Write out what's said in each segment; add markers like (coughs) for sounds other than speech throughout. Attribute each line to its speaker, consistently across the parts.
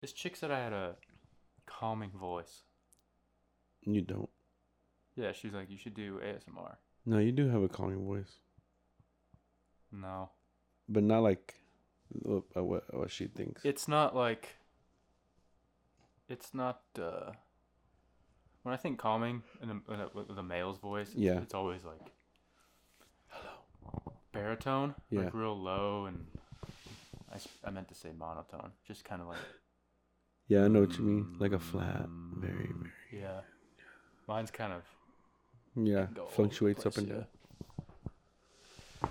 Speaker 1: This chick said I had a calming voice.
Speaker 2: You don't.
Speaker 1: Yeah, she was like, you should do ASMR.
Speaker 2: No, you do have a calming voice,
Speaker 1: No,
Speaker 2: but not like what uh, what, what she thinks.
Speaker 1: it's not like. It's not. uh When I think calming in a, in a, with a male's voice, it's,
Speaker 2: Yeah.
Speaker 1: it's always like. Hello. Baritone,
Speaker 2: Yeah.
Speaker 1: like real low, and I, s- I meant to say monotone, just kind of like.
Speaker 2: Yeah, I know what you mean. Like a flat, very, very.
Speaker 1: Yeah. Mine's kind of
Speaker 2: Yeah,
Speaker 1: go all over the
Speaker 2: fluctuates up and
Speaker 1: yeah.
Speaker 2: down.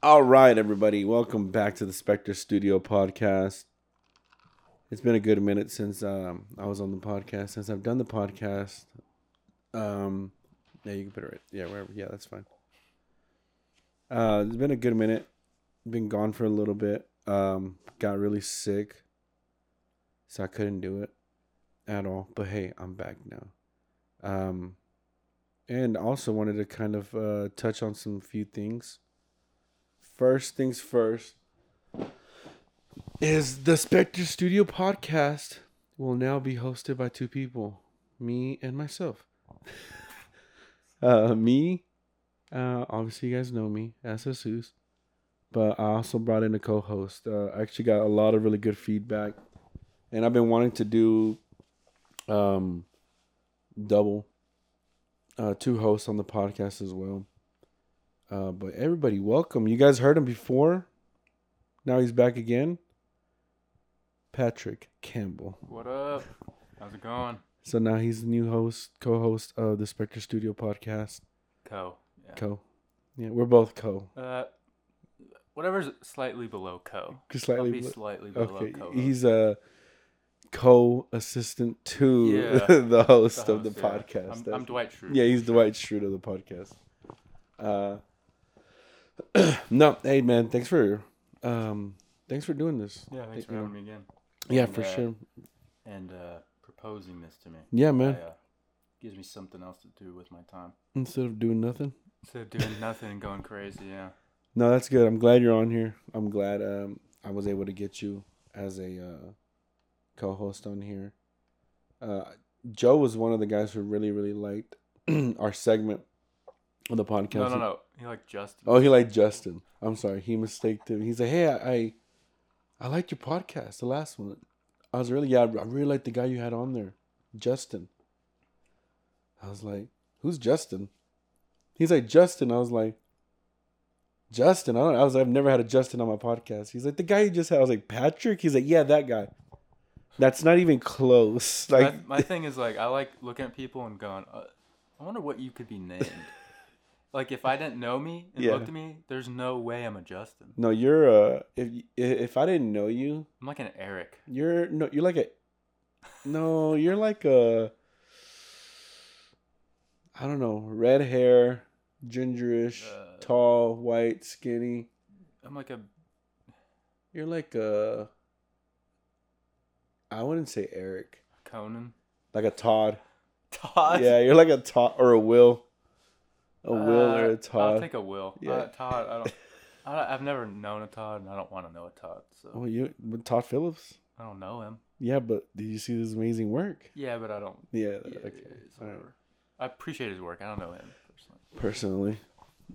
Speaker 2: All right, everybody, welcome back to the Spektre Studio podcast. It's been a good minute since um, I was on the podcast. Since I've done the podcast, um, yeah, you can put it right, yeah, wherever, yeah, that's fine. Uh, it's been a good minute. Been gone for a little bit. Um, got really sick, so I couldn't do it at all. But hey, I'm back now. Um, and also wanted to kind of uh, touch on some few things. First things first is the Spektre Studio podcast will now be hosted by two people, me and myself. (laughs) uh, me, uh, obviously you guys know me as Jesus, but I also brought in a co-host. Uh, I actually got a lot of really good feedback, and I've been wanting to do um, double uh, two hosts on the podcast as well. Uh, but everybody, welcome. You guys heard him before. Now he's back again. Patrick Campbell.
Speaker 1: What up? How's it going?
Speaker 2: So now he's the new host, co-host of the Spektre Studio podcast.
Speaker 1: Co. Yeah.
Speaker 2: Co. Yeah, we're both co.
Speaker 1: Uh, whatever's slightly below co.
Speaker 2: Slightly.
Speaker 1: be slightly below
Speaker 2: okay,
Speaker 1: co.
Speaker 2: he's a co-assistant to
Speaker 1: Yeah, (laughs)
Speaker 2: the host of the
Speaker 1: yeah.
Speaker 2: podcast.
Speaker 1: I'm, I'm Dwight Schrute.
Speaker 2: Yeah, he's Dwight Schrute of the podcast. Uh, (clears throat) no, hey man, thanks for um, thanks for doing this.
Speaker 1: Yeah, thanks for having me again.
Speaker 2: Yeah,
Speaker 1: And,
Speaker 2: for
Speaker 1: uh,
Speaker 2: sure.
Speaker 1: And uh, proposing this to me.
Speaker 2: Yeah,
Speaker 1: I,
Speaker 2: man.
Speaker 1: uh, gives me something else to do with my time.
Speaker 2: Instead of doing nothing.
Speaker 1: Instead of doing nothing and going crazy, yeah.
Speaker 2: No, that's good. I'm glad you're on here. I'm glad um, I was able to get you as a uh, co-host on here. Uh, Joe was one of the guys who really, really liked (clears throat) our segment of the podcast.
Speaker 1: No, no, no. You like Justin?
Speaker 2: Oh, he liked Justin. I'm sorry, he mistaked him. He's like, "Hey, I, I, I liked your podcast, the last one. I was really, yeah, I really liked the guy you had on there, Justin." I was like, "Who's Justin?" He's like, "Justin." I was like, "Justin." I don't. I was. I've never had a Justin on my podcast. He's like, "The guy you just had." I was like, "Patrick." He's like, "Yeah, that guy." That's not even close. Like,
Speaker 1: my, my (laughs) thing is like I like looking at people and going, uh, I wonder what you could be named. (laughs) like if I didn't know me and
Speaker 2: Yeah.
Speaker 1: looked at me, there's no way I'm a Justin.
Speaker 2: no, you're. a if if I didn't know you,
Speaker 1: I'm like an Eric.
Speaker 2: You're no, you're like a, no, you're like a, I don't know, red hair, gingerish,
Speaker 1: Uh.
Speaker 2: tall, white, skinny.
Speaker 1: I'm like a
Speaker 2: You're like a, I wouldn't say Eric,
Speaker 1: Conan.
Speaker 2: like a Todd.
Speaker 1: Todd.
Speaker 2: Yeah, you're like a Todd or a Will, a Will or
Speaker 1: Uh,
Speaker 2: a Todd.
Speaker 1: I'll take a Will.
Speaker 2: Yeah.
Speaker 1: Uh, Todd. I don't. (laughs) I I've never known a Todd, and I don't want to know a Todd. So
Speaker 2: oh, you Todd Phillips?
Speaker 1: I don't know him.
Speaker 2: Yeah, but did you see his amazing work?
Speaker 1: Yeah, but I don't.
Speaker 2: Yeah,
Speaker 1: Yeah,
Speaker 2: okay.
Speaker 1: yeah, it's
Speaker 2: all right.
Speaker 1: whatever. I appreciate his work. I don't know him personally.
Speaker 2: Personally,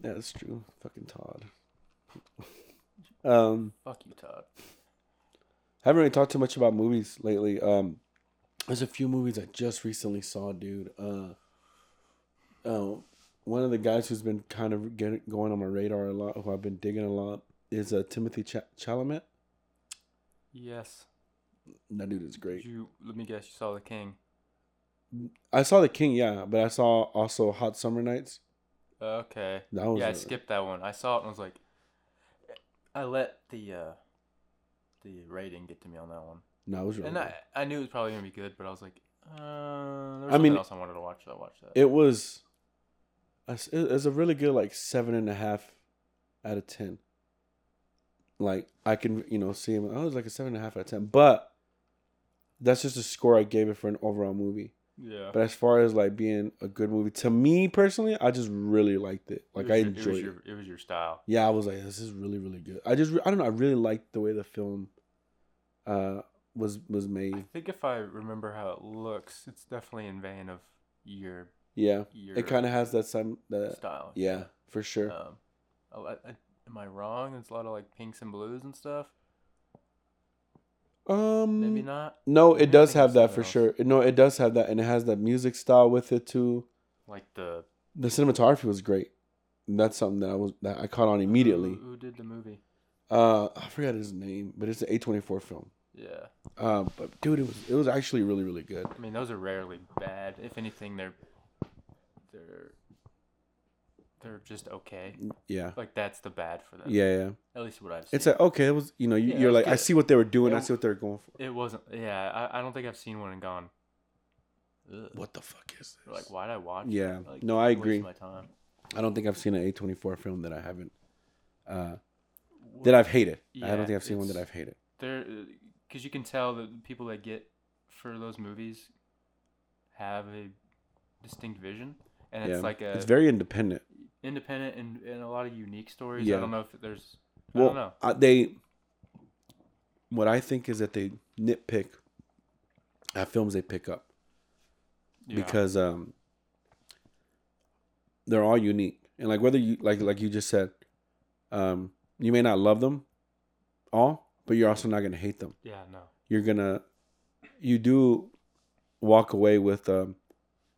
Speaker 2: yeah, that's true. Fucking Todd. (laughs) um.
Speaker 1: Fuck you, Todd.
Speaker 2: Haven't really talked too much about movies lately. Um, there's a few movies I just recently saw, dude. Uh, uh, one of the guys who's been kind of getting going on my radar a lot, who I've been digging a lot, is uh, Timothy Ch- Chalamet.
Speaker 1: Yes.
Speaker 2: That dude is
Speaker 1: Did
Speaker 2: great.
Speaker 1: you let me guess? You saw the King.
Speaker 2: I saw The King, yeah, but I saw also Hot Summer Nights.
Speaker 1: Okay.
Speaker 2: That was
Speaker 1: yeah, I
Speaker 2: a-
Speaker 1: skipped that one. I saw it and was like, I let the uh, the rating get to me on that one,
Speaker 2: No, it was really
Speaker 1: and
Speaker 2: good.
Speaker 1: I I knew it was probably gonna be good, but I was like, uh, there was
Speaker 2: I mean-
Speaker 1: else I wanted to watch. So I watched that.
Speaker 2: it was. a It was a really good like seven and a half out of ten. Like I can you know see him. I was like a seven and a half out of ten, but that's just a score I gave it for an overall movie.
Speaker 1: Yeah.
Speaker 2: But as far as like being a good movie, to me personally, I just really liked it. Like
Speaker 1: it
Speaker 2: I
Speaker 1: was your-
Speaker 2: enjoyed
Speaker 1: it. Was
Speaker 2: it.
Speaker 1: your, it was your style.
Speaker 2: Yeah, I was like, this is really really good. I just I don't know. I really liked the way the film uh was was made.
Speaker 1: I think if I remember how it looks, it's definitely in vein of your
Speaker 2: Yeah,
Speaker 1: your
Speaker 2: it kind of has that some that
Speaker 1: style.
Speaker 2: yeah for sure.
Speaker 1: Um, I, I, am I wrong? It's a lot of like pinks and blues and stuff.
Speaker 2: Um,
Speaker 1: Maybe not.
Speaker 2: no, it does have that for
Speaker 1: something
Speaker 2: sure. No, it does have that, and it has that music style with it too.
Speaker 1: Like the
Speaker 2: The cinematography was great. And that's something that I was that I caught on immediately.
Speaker 1: Who, who did the movie?
Speaker 2: Uh, I forgot his name, but it's an A twenty four film.
Speaker 1: Yeah,
Speaker 2: Uh, but dude, it was it was actually really really good.
Speaker 1: I mean those are rarely bad. If anything, they're they're they're just okay.
Speaker 2: Yeah,
Speaker 1: Like that's the bad for them.
Speaker 2: yeah, yeah.
Speaker 1: At least what I've seen.
Speaker 2: It's like okay, it was you know you,
Speaker 1: yeah, was
Speaker 2: like I see what they were doing. I see what they were going for.
Speaker 1: it wasn't. Yeah, I, I don't think I've seen one and gone. Ugh.
Speaker 2: What the fuck is this?
Speaker 1: Like why'd I watch?
Speaker 2: Yeah.
Speaker 1: it? Like,
Speaker 2: No, I agree.
Speaker 1: My time.
Speaker 2: I don't think I've seen an A twenty four film that I haven't uh, that I've hated.
Speaker 1: Yeah, I
Speaker 2: don't think I've seen one that I've hated.
Speaker 1: there because you can tell that the people that get for those movies have a distinct vision and it's
Speaker 2: yeah,
Speaker 1: like a
Speaker 2: it's very independent.
Speaker 1: Independent and, and a lot of unique stories.
Speaker 2: Yeah.
Speaker 1: i don't know if there's i
Speaker 2: Well,
Speaker 1: don't know.
Speaker 2: Uh, they what I think is that they nitpick at films they pick up.
Speaker 1: Yeah.
Speaker 2: because um they're all unique. And like whether you like like you just said um you may not love them all but you're also not going to hate them.
Speaker 1: Yeah no.
Speaker 2: You're going to you do walk away with um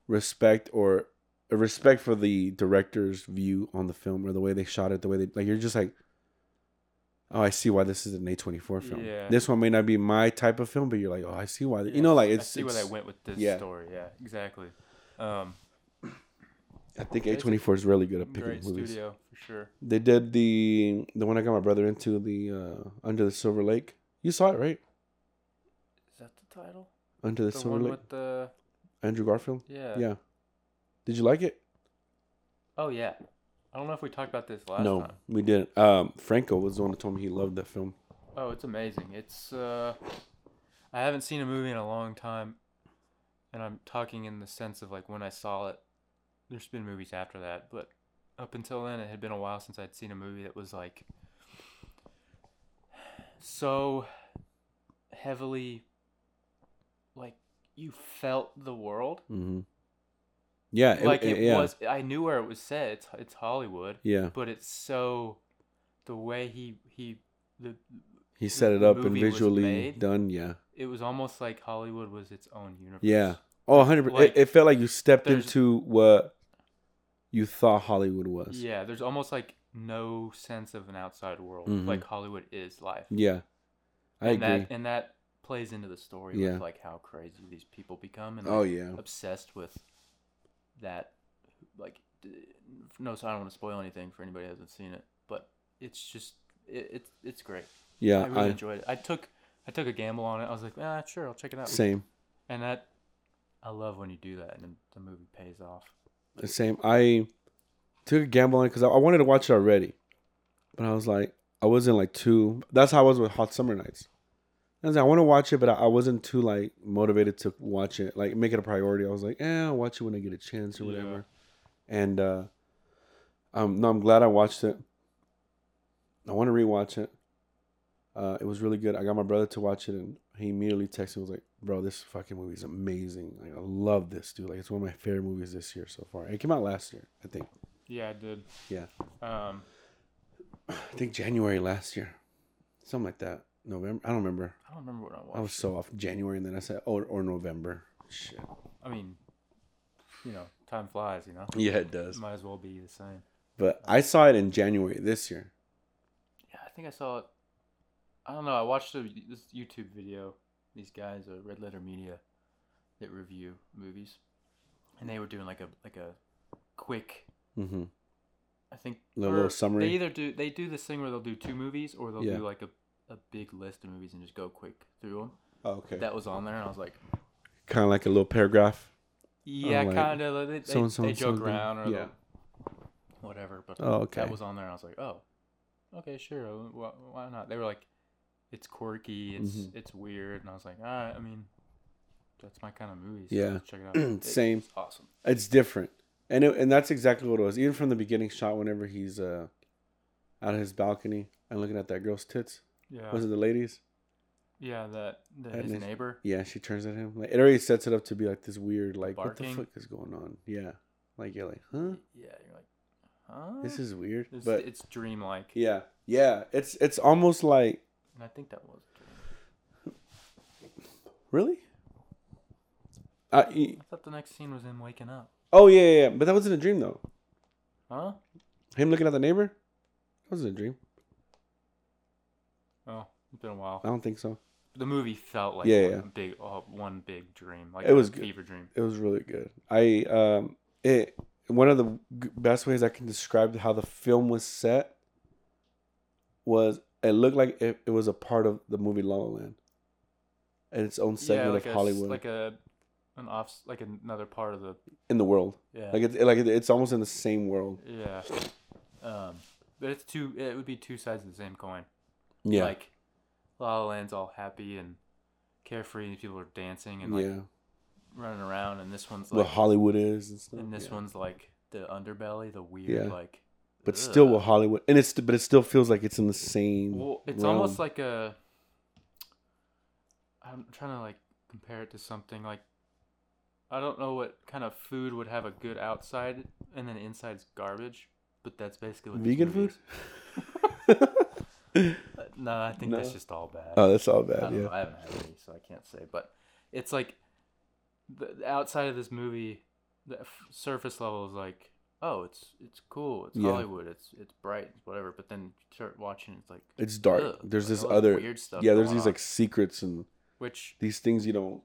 Speaker 2: respect or a respect for the director's view on the film or the way they shot it the way they like you're just like oh i see why this is an a24 film
Speaker 1: Yeah.
Speaker 2: this one may not be my type of film but you're like oh i see why you know like it's
Speaker 1: i see where
Speaker 2: it's-
Speaker 1: they went with this
Speaker 2: yeah.
Speaker 1: story yeah exactly um
Speaker 2: I think
Speaker 1: a
Speaker 2: A24 is really good at picking
Speaker 1: great
Speaker 2: movies.
Speaker 1: studio for sure
Speaker 2: They did the the one I got my brother into the uh, Under the Silver Lake. You saw it, right?
Speaker 1: is that the title
Speaker 2: Under the,
Speaker 1: the
Speaker 2: Silver
Speaker 1: one
Speaker 2: Lake.
Speaker 1: with the
Speaker 2: Andrew Garfield.
Speaker 1: yeah
Speaker 2: Yeah. Did you like it?
Speaker 1: oh yeah i don't know if we talked about this last
Speaker 2: no,
Speaker 1: time
Speaker 2: we didn't. Um, Franco was the one that told me he loved that film.
Speaker 1: Oh, it's amazing. It's uh I haven't seen a movie in a long time and I'm talking in the sense of like when I saw it. There's been movies after that, but up until then it had been a while since I'd seen a movie that was like so heavily like you felt the world.
Speaker 2: Mm-hmm. Yeah, it,
Speaker 1: like
Speaker 2: it-
Speaker 1: it
Speaker 2: yeah,
Speaker 1: was I knew where it was set. It's it's Hollywood,
Speaker 2: yeah.
Speaker 1: but it's so the way he he the
Speaker 2: He set it up and visually
Speaker 1: made.
Speaker 2: done. Yeah,
Speaker 1: it was almost like Hollywood was its own universe.
Speaker 2: yeah. Oh, 100
Speaker 1: Like,
Speaker 2: it, it felt like you stepped into what you thought Hollywood was.
Speaker 1: Yeah, there's almost like no sense of an outside world.
Speaker 2: Mhm.
Speaker 1: Like Hollywood is life.
Speaker 2: Yeah, I
Speaker 1: and
Speaker 2: agree.
Speaker 1: That, and that plays into the story
Speaker 2: Yeah.
Speaker 1: with like how crazy these people become and
Speaker 2: oh yeah,
Speaker 1: obsessed with that. Like, no, so I don't want to spoil anything for anybody who hasn't seen it, but it's just it, it's it's great.
Speaker 2: yeah.
Speaker 1: I really
Speaker 2: I,
Speaker 1: enjoyed it. I took I took a gamble on it. I was like, ah, sure, I'll check it out.
Speaker 2: same.
Speaker 1: And that I love when you do that and then the movie pays off.
Speaker 2: The same. I took a gamble on it because I, I wanted to watch it already, but I was like, I wasn't like too. That's how I was with Hot Summer Nights. I was like, I want to watch it, but I, wasn't too like motivated to watch it, like make it a priority. I was like, eh, I'll watch it when I get a chance or
Speaker 1: Yeah.
Speaker 2: whatever. And uh, um, no, I'm glad I watched it. I want to rewatch it. Uh, it was really good. I got my brother to watch it, and he immediately texted me. Was like, "Bro, this fucking movie is amazing. Like, I love this, dude. Like, it's one of my favorite movies this year so far. It came out last year, I think.
Speaker 1: Yeah, I did.
Speaker 2: Yeah,
Speaker 1: Um,
Speaker 2: I think January last year, something like that. November. I don't remember.
Speaker 1: I don't remember what I watched.
Speaker 2: I was so off. January, and then I said, "Oh, or November." Shit.
Speaker 1: I mean, you know, time flies. You know,
Speaker 2: Yeah, it does.
Speaker 1: might as well be the same.
Speaker 2: But I saw it in January this year.
Speaker 1: Yeah, I think I saw it. I don't know. I watched a, this YouTube video. These guys, uh, Red Letter Media, that review movies, and they were doing like a like a quick.
Speaker 2: Mm-hmm.
Speaker 1: I think
Speaker 2: Little-
Speaker 1: or
Speaker 2: little summary?
Speaker 1: They either do they do this thing where they'll do two movies, or they'll
Speaker 2: Yeah.
Speaker 1: do like a, a big list of movies and just go quick through them.
Speaker 2: Oh, okay.
Speaker 1: That was on there, and I was like,
Speaker 2: kind of like a little paragraph.
Speaker 1: yeah,
Speaker 2: like,
Speaker 1: kind of. They, they,
Speaker 2: so-and-so
Speaker 1: they
Speaker 2: and
Speaker 1: joke
Speaker 2: something.
Speaker 1: around or
Speaker 2: Yeah.
Speaker 1: whatever. But
Speaker 2: Oh, okay.
Speaker 1: that was on there. and I was like, oh, okay, sure. uh, Why not? They were like, it's quirky, it's
Speaker 2: Mhm.
Speaker 1: it's weird, and I was like, all right. I mean, that's my kind of movie. So
Speaker 2: Yeah.
Speaker 1: check it out. (clears throat) It-
Speaker 2: Same.
Speaker 1: It's awesome.
Speaker 2: It's different, and it, and that's exactly what it was. Even from the beginning shot, whenever he's uh, out of his balcony and looking at that girl's tits.
Speaker 1: Yeah.
Speaker 2: Was it the ladies?
Speaker 1: Yeah, that, that his neighbor.
Speaker 2: Yeah, she turns at him. Like it already sets it up to be like this weird, like
Speaker 1: Barking?
Speaker 2: what the fuck is going on? Yeah, like you're like, huh?
Speaker 1: Yeah, you're like, huh?
Speaker 2: This is weird.
Speaker 1: It's,
Speaker 2: but
Speaker 1: it's dreamlike.
Speaker 2: yeah, yeah, it's it's almost like
Speaker 1: And I think that was a
Speaker 2: really. I, y-
Speaker 1: I thought the next scene was him waking up.
Speaker 2: oh yeah, yeah, yeah, but that wasn't a dream though.
Speaker 1: Huh?
Speaker 2: Him looking at the neighbor, that wasn't a dream.
Speaker 1: Oh, it's been a while.
Speaker 2: I don't think so.
Speaker 1: The movie felt like
Speaker 2: Yeah,
Speaker 1: one
Speaker 2: yeah.
Speaker 1: big, uh, one big dream, like
Speaker 2: It
Speaker 1: a
Speaker 2: was good.
Speaker 1: fever dream.
Speaker 2: It was really good. I um it one of the g- best ways I can describe how the film was set was it looked like it, it was a part of the movie La La Land. And its own segment
Speaker 1: like
Speaker 2: of
Speaker 1: a,
Speaker 2: Hollywood
Speaker 1: like a, an off, like another part of the.
Speaker 2: in the world.
Speaker 1: Yeah.
Speaker 2: Like it's like it- it's almost in the same world.
Speaker 1: yeah. Um, but it's two. It would be two sides of the same coin.
Speaker 2: Yeah.
Speaker 1: Like, La La Land's all happy and carefree, and people are dancing and like
Speaker 2: yeah.
Speaker 1: running around, and this one's
Speaker 2: What Hollywood is and stuff.
Speaker 1: and this
Speaker 2: yeah.
Speaker 1: one's like the underbelly, the weird
Speaker 2: Yeah.
Speaker 1: like.
Speaker 2: but still
Speaker 1: ugh.
Speaker 2: what Hollywood and it's but it still feels like it's in the same
Speaker 1: Well, it's
Speaker 2: realm.
Speaker 1: almost like a. I'm trying to like compare it to something like. I don't know what kind of food would have a good outside and then inside's garbage, but that's basically what
Speaker 2: vegan food. (laughs) (laughs)
Speaker 1: no, I think that's just all bad.
Speaker 2: oh, that's all bad.
Speaker 1: don't
Speaker 2: Yeah.
Speaker 1: know, I haven't had any, so I can't say. But it's like the, outside of this movie, the f- surface level is like, oh, it's it's cool, it's
Speaker 2: Yeah.
Speaker 1: Hollywood, it's it's bright, whatever. But then you start watching, it's like
Speaker 2: It's dark.
Speaker 1: ugh,
Speaker 2: there's
Speaker 1: like
Speaker 2: this other
Speaker 1: weird stuff.
Speaker 2: yeah. There's these
Speaker 1: on,
Speaker 2: like secrets and
Speaker 1: which
Speaker 2: these things you don't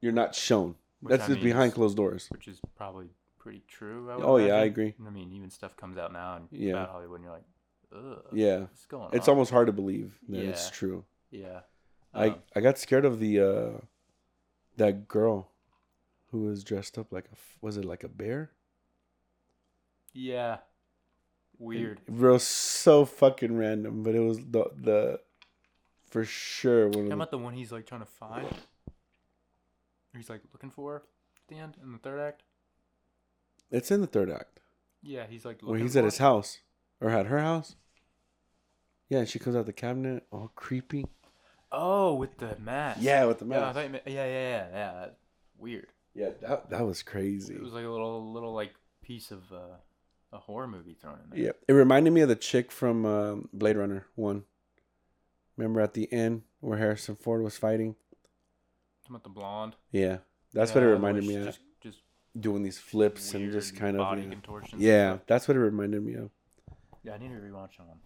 Speaker 2: you're not shown. That's
Speaker 1: I
Speaker 2: just
Speaker 1: mean
Speaker 2: behind closed doors.
Speaker 1: which is probably pretty true. I
Speaker 2: Oh, yeah, I agree.
Speaker 1: I mean, even stuff comes out now and
Speaker 2: Yeah.
Speaker 1: about Hollywood, and you're like, ugh,
Speaker 2: Yeah.
Speaker 1: what's going
Speaker 2: It's
Speaker 1: on?
Speaker 2: almost hard to believe that it's true.
Speaker 1: yeah.
Speaker 2: I
Speaker 1: Um,
Speaker 2: I got scared of the uh that girl who was dressed up like a was it like a bear?
Speaker 1: yeah, weird.
Speaker 2: It was so fucking random, but it was the the for sure one the,
Speaker 1: about the one he's like trying to find, he's like looking for at the end in the third act.
Speaker 2: It's in the third act
Speaker 1: Yeah, he's like looking
Speaker 2: he's at his house or at her house. Yeah, and she comes out the cabinet all creepy.
Speaker 1: Oh, with the mask.
Speaker 2: Yeah, with the
Speaker 1: Yeah, I
Speaker 2: mask.
Speaker 1: thought you meant, yeah, yeah, yeah, yeah. Weird.
Speaker 2: Yeah, that that was crazy.
Speaker 1: It was like a little, little like piece of uh, a horror movie thrown in there.
Speaker 2: Yeah, it reminded me of the chick from um, Blade Runner One. Remember at the end where Harrison Ford was fighting?
Speaker 1: Talking about the blonde.
Speaker 2: Yeah, that's what it
Speaker 1: Yeah,
Speaker 2: reminded me
Speaker 1: she's
Speaker 2: of.
Speaker 1: Just, just
Speaker 2: Doing these flips and
Speaker 1: weird
Speaker 2: just kind of
Speaker 1: body
Speaker 2: yeah.
Speaker 1: contortions.
Speaker 2: yeah, that's what it reminded me of.
Speaker 1: Yeah, I need to rewatch that one.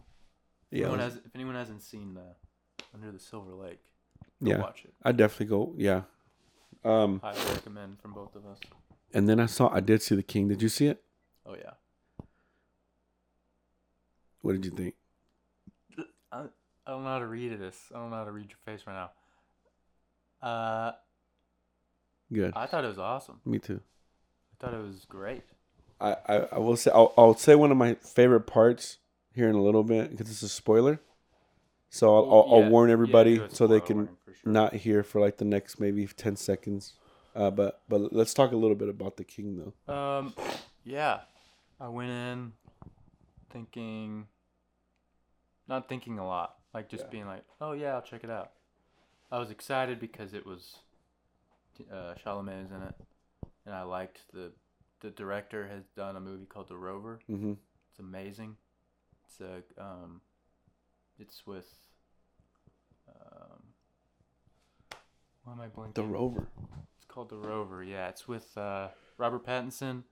Speaker 1: If
Speaker 2: Yeah,
Speaker 1: anyone has, if anyone hasn't seen the Under the Silver Lake, go
Speaker 2: yeah.
Speaker 1: watch it.
Speaker 2: I definitely go. Yeah. Um,
Speaker 1: Highly recommend from both of us.
Speaker 2: and then I saw I did see the King. Did you see it?
Speaker 1: Oh yeah.
Speaker 2: What did you think?
Speaker 1: I, I don't know how to read this. I don't know how to read your face right now. Uh,
Speaker 2: Good.
Speaker 1: I thought it was awesome.
Speaker 2: Me too.
Speaker 1: I thought it was great.
Speaker 2: I, I, I will say I'll, I'll say one of my favorite parts here in a little bit because it's a spoiler. So I'll, I'll,
Speaker 1: Yeah,
Speaker 2: I'll warn everybody
Speaker 1: a
Speaker 2: so they can
Speaker 1: sure.
Speaker 2: not hear for like the next maybe ten seconds. Uh, but but let's talk a little bit about the king though.
Speaker 1: Um, yeah, I went in thinking, not thinking a lot, like just
Speaker 2: Yeah.
Speaker 1: being like, oh yeah, I'll check it out. I was excited because it was, uh, Chalamet is in it, and I liked the, the director has done a movie called The Rover.
Speaker 2: Mm-hmm.
Speaker 1: It's amazing. It's a um, it's with um, why am I blanking?
Speaker 2: The Rover.
Speaker 1: It's called The Rover. Yeah, it's with uh, Robert Pattinson,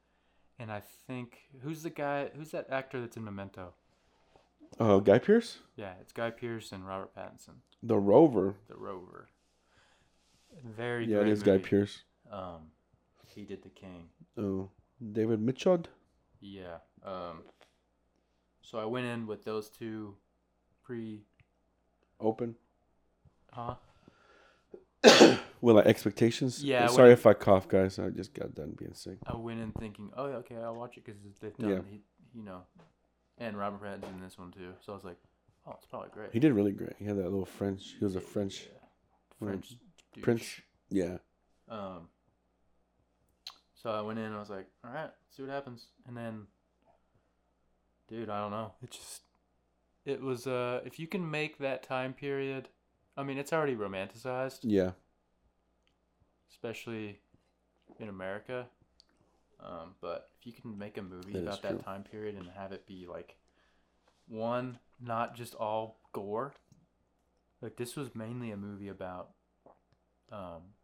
Speaker 1: and I think who's the guy? Who's that actor that's in Memento?
Speaker 2: Uh, Guy Pearce.
Speaker 1: Yeah, it's Guy Pearce and Robert Pattinson.
Speaker 2: The Rover.
Speaker 1: The Rover. Very good.
Speaker 2: Yeah, it is Guy
Speaker 1: movie.
Speaker 2: Pearce.
Speaker 1: Um, he did The King.
Speaker 2: Oh, David Mitchell.
Speaker 1: Yeah. Um. So I went in with those two pre.
Speaker 2: Open.
Speaker 1: Huh? (coughs)
Speaker 2: Well, like expectations.
Speaker 1: Yeah, I
Speaker 2: Sorry if I cough, guys. I just got done being sick.
Speaker 1: I went in thinking, oh, yeah, okay, I'll watch it because they've done,
Speaker 2: Yeah.
Speaker 1: he, you know, and Robert Pattinson in this one too. So I was like, oh, it's probably great.
Speaker 2: He did really great. He had that little French. He was a French
Speaker 1: Yeah. French douche.
Speaker 2: prince. Yeah.
Speaker 1: Um. So I went in I was like, all right, see what happens. And then, dude, I don't know. It just, it was, uh, if you can make that time period I mean, it's already romanticized,
Speaker 2: Yeah.
Speaker 1: especially in America. Um, but if you can make a movie
Speaker 2: That is
Speaker 1: about that time period and have it be like one, not just all gore. Like this was mainly a movie about um,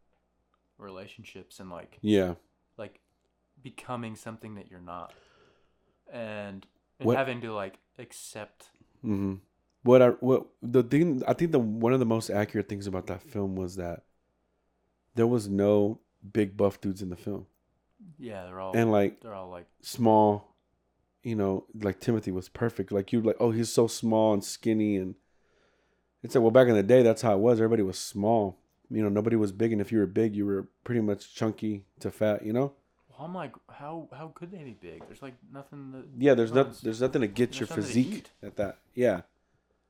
Speaker 1: relationships and like
Speaker 2: Yeah.
Speaker 1: like becoming something that you're not, and, and
Speaker 2: What-
Speaker 1: having to like accept.
Speaker 2: Mm-hmm. What I what the thing I think the one of the most accurate things about that film was that there was no big buff dudes in the film,
Speaker 1: Yeah, they're all
Speaker 2: and like
Speaker 1: they're all like
Speaker 2: small, you know, like Timothy was perfect. Like you like, oh, he's so small and skinny, and it's like well, back in the day, that's how it was. Everybody was small. You know, nobody was big, and if you were big, you were pretty much chunky to fat. You know.
Speaker 1: Well, I'm like, how how could they be big? There's like nothing. That,
Speaker 2: Yeah, there's not there's nothing to get your
Speaker 1: nothing to
Speaker 2: physique
Speaker 1: eat.
Speaker 2: at that. Yeah.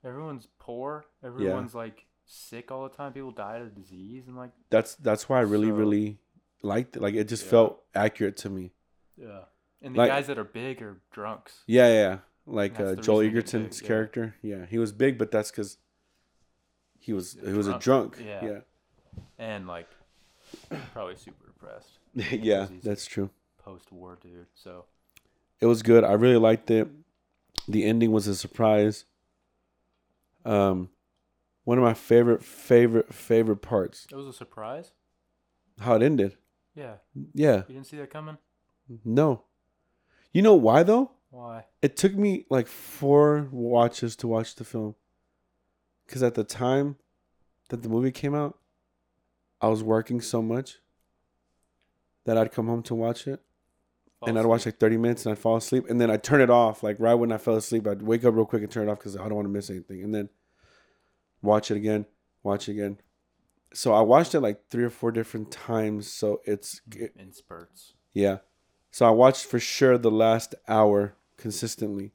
Speaker 1: Everyone's poor. Everyone's like sick all the time. People die of disease and like
Speaker 2: That's that's why I really
Speaker 1: So-
Speaker 2: really liked it. Like it just
Speaker 1: Yeah.
Speaker 2: felt accurate to me.
Speaker 1: yeah. And the
Speaker 2: Like-
Speaker 1: guys that are big are drunks.
Speaker 2: Yeah, yeah. yeah. Like uh, Joel
Speaker 1: reason they get
Speaker 2: Edgerton's
Speaker 1: big,
Speaker 2: character. Yeah, he was big, but that's because he was he was a
Speaker 1: drunk.
Speaker 2: drunk.
Speaker 1: Yeah.
Speaker 2: Yeah,
Speaker 1: and like (clears throat) probably super depressed
Speaker 2: yeah, that's true.
Speaker 1: post-war dude. So
Speaker 2: It was good. I really liked it. The ending was a surprise. Um, one of my favorite favorite favorite parts.
Speaker 1: it was a surprise.
Speaker 2: How it ended.
Speaker 1: Yeah,
Speaker 2: Yeah.
Speaker 1: you didn't see that coming.
Speaker 2: No. You know why though?
Speaker 1: Why?
Speaker 2: It took me like four watches to watch the film. Because at the time that the movie came out, I was working so much that I'd come home to watch it.
Speaker 1: Fall
Speaker 2: and I'd watch like 30 minutes and I'd fall asleep. And then I'd turn it off. Like right when I fell asleep, I'd wake up real quick and turn it off because I don't want to miss anything. And then watch it again, watch it again. So I watched it like three or four different times. So it's, it,
Speaker 1: in spurts.
Speaker 2: yeah. So I watched for sure the last hour consistently.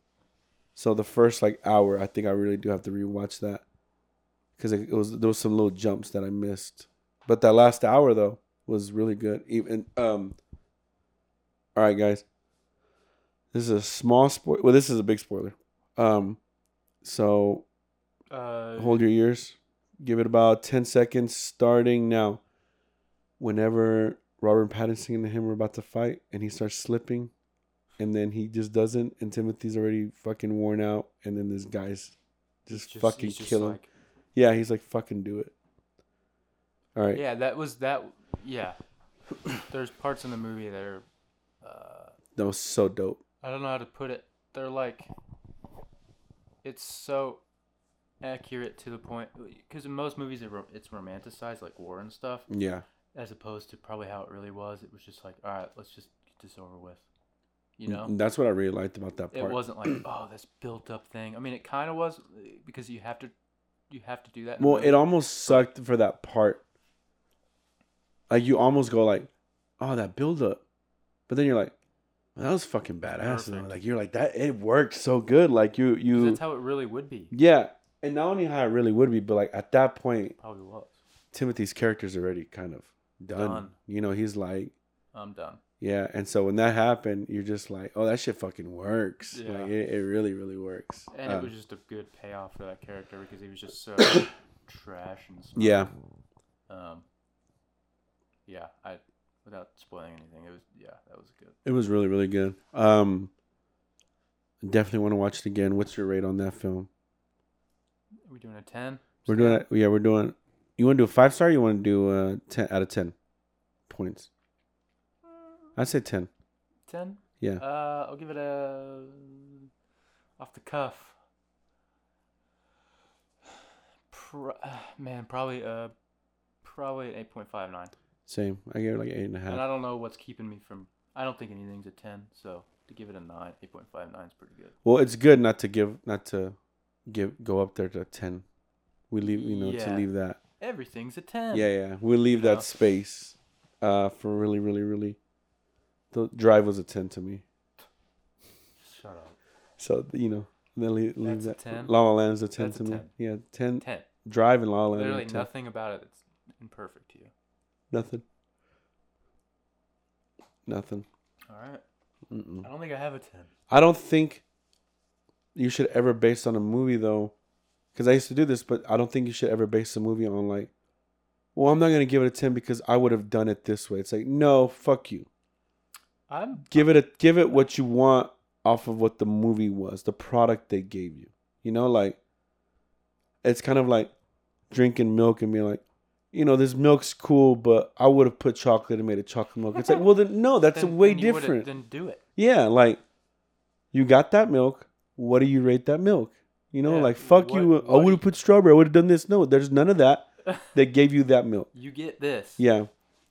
Speaker 2: So the first like hour, I think I really do have to rewatch that because it, it was there was some little jumps that I missed. But that last hour though was really good. Even um. All right, guys. This is a small spoiler. Well, this is a big spoiler. Um, so
Speaker 1: Uh,
Speaker 2: hold your ears. Give it about 10 seconds starting now. Whenever Robert Pattinson and him are about to fight and he starts slipping and then he just doesn't and Timothy's already fucking worn out and then this guy's just, fucking
Speaker 1: just
Speaker 2: kill him.
Speaker 1: like-
Speaker 2: yeah, he's like fucking do it. All right.
Speaker 1: Yeah, that was that. Yeah, there's parts in the movie that are. Uh,
Speaker 2: That was so dope.
Speaker 1: I don't know how to put it. They're like. It's so accurate to the point because in most movies it it's romanticized like war and stuff
Speaker 2: Yeah.
Speaker 1: as opposed to probably how it really was it was just like all right let's just get this over with you know
Speaker 2: That's what I really liked about that part.
Speaker 1: it wasn't like (clears throat) oh this built up thing i mean it kind of was because you have to you have to do that
Speaker 2: Well, it almost sucked for that part. Like you almost go like, "Oh, that build up," but then you're like, "That was fucking badass." though."
Speaker 1: Perfect.
Speaker 2: Like you're like that. It worked so good. Like you, you,
Speaker 1: that's how it really would be
Speaker 2: yeah. And not only how it really would be, but like at that point,
Speaker 1: probably was
Speaker 2: Timothy's character's already kind of done.
Speaker 1: Done.
Speaker 2: You know, he's like,
Speaker 1: i'm done
Speaker 2: yeah. And so when that happened, you're just like, "Oh, that shit fucking works."
Speaker 1: Yeah.
Speaker 2: Like it, it really, really works.
Speaker 1: and
Speaker 2: Um,
Speaker 1: it was just a good payoff for that character because he was just so (coughs) trash and smart.
Speaker 2: yeah.
Speaker 1: um yeah i without spoiling anything it was yeah that was good
Speaker 2: It was really, really good. Um, definitely want to watch it again. What's your rate on that film?
Speaker 1: are we doing a 10
Speaker 2: We're doing it. Yeah, we're doing. You want to do a five star? Or you want to do uh ten out of ten points? I'd say ten.
Speaker 1: 10
Speaker 2: Yeah.
Speaker 1: uh i'll give it a off the cuff Pro- uh, (sighs) man probably uh probably an 8.59
Speaker 2: Same. I gave it like eight and a
Speaker 1: and
Speaker 2: half.
Speaker 1: i don't know what's keeping me from i don't think anything's a 10 so to give it a 9 8.59 is pretty good
Speaker 2: Well, it's good not to give, not to give, go up there to a ten. We leave, you know, to leave that.
Speaker 1: everything's a 10
Speaker 2: Yeah, yeah. We leave
Speaker 1: You know?
Speaker 2: that space, uh, for really, really, really. The drive was a ten to me.
Speaker 1: shut up
Speaker 2: So you know, then leave, leave
Speaker 1: That's a
Speaker 2: that.
Speaker 1: 10?
Speaker 2: La La Land's a ten
Speaker 1: That's
Speaker 2: to
Speaker 1: a
Speaker 2: me.
Speaker 1: 10.
Speaker 2: Yeah, ten.
Speaker 1: 10
Speaker 2: Drive and La La Land.
Speaker 1: literally nothing about it that's imperfect
Speaker 2: Nothing. Nothing.
Speaker 1: all right
Speaker 2: Mm-mm.
Speaker 1: i don't think i have a 10
Speaker 2: I don't think you should ever base on a movie though, because I used to do this, but I don't think you should ever base a movie on like, well, I'm not gonna give it a ten because I would have done it this way. It's like, no, fuck you.
Speaker 1: I'm
Speaker 2: Give it a give it what you want off of what the movie was, the product they gave you. You know, like it's kind of like drinking milk and being like, you know, this milk's cool, but I would have put chocolate and made a chocolate milk. It's like, well, then no, that's
Speaker 1: then-
Speaker 2: way
Speaker 1: then
Speaker 2: different.
Speaker 1: Then do it.
Speaker 2: Yeah, like you got that milk. What do you rate that milk? You know,
Speaker 1: Yeah,
Speaker 2: like fuck
Speaker 1: what-
Speaker 2: you. I would have put strawberry. I would have done this. No, there's none of that. (laughs) They gave you that milk.
Speaker 1: You get this.
Speaker 2: Yeah,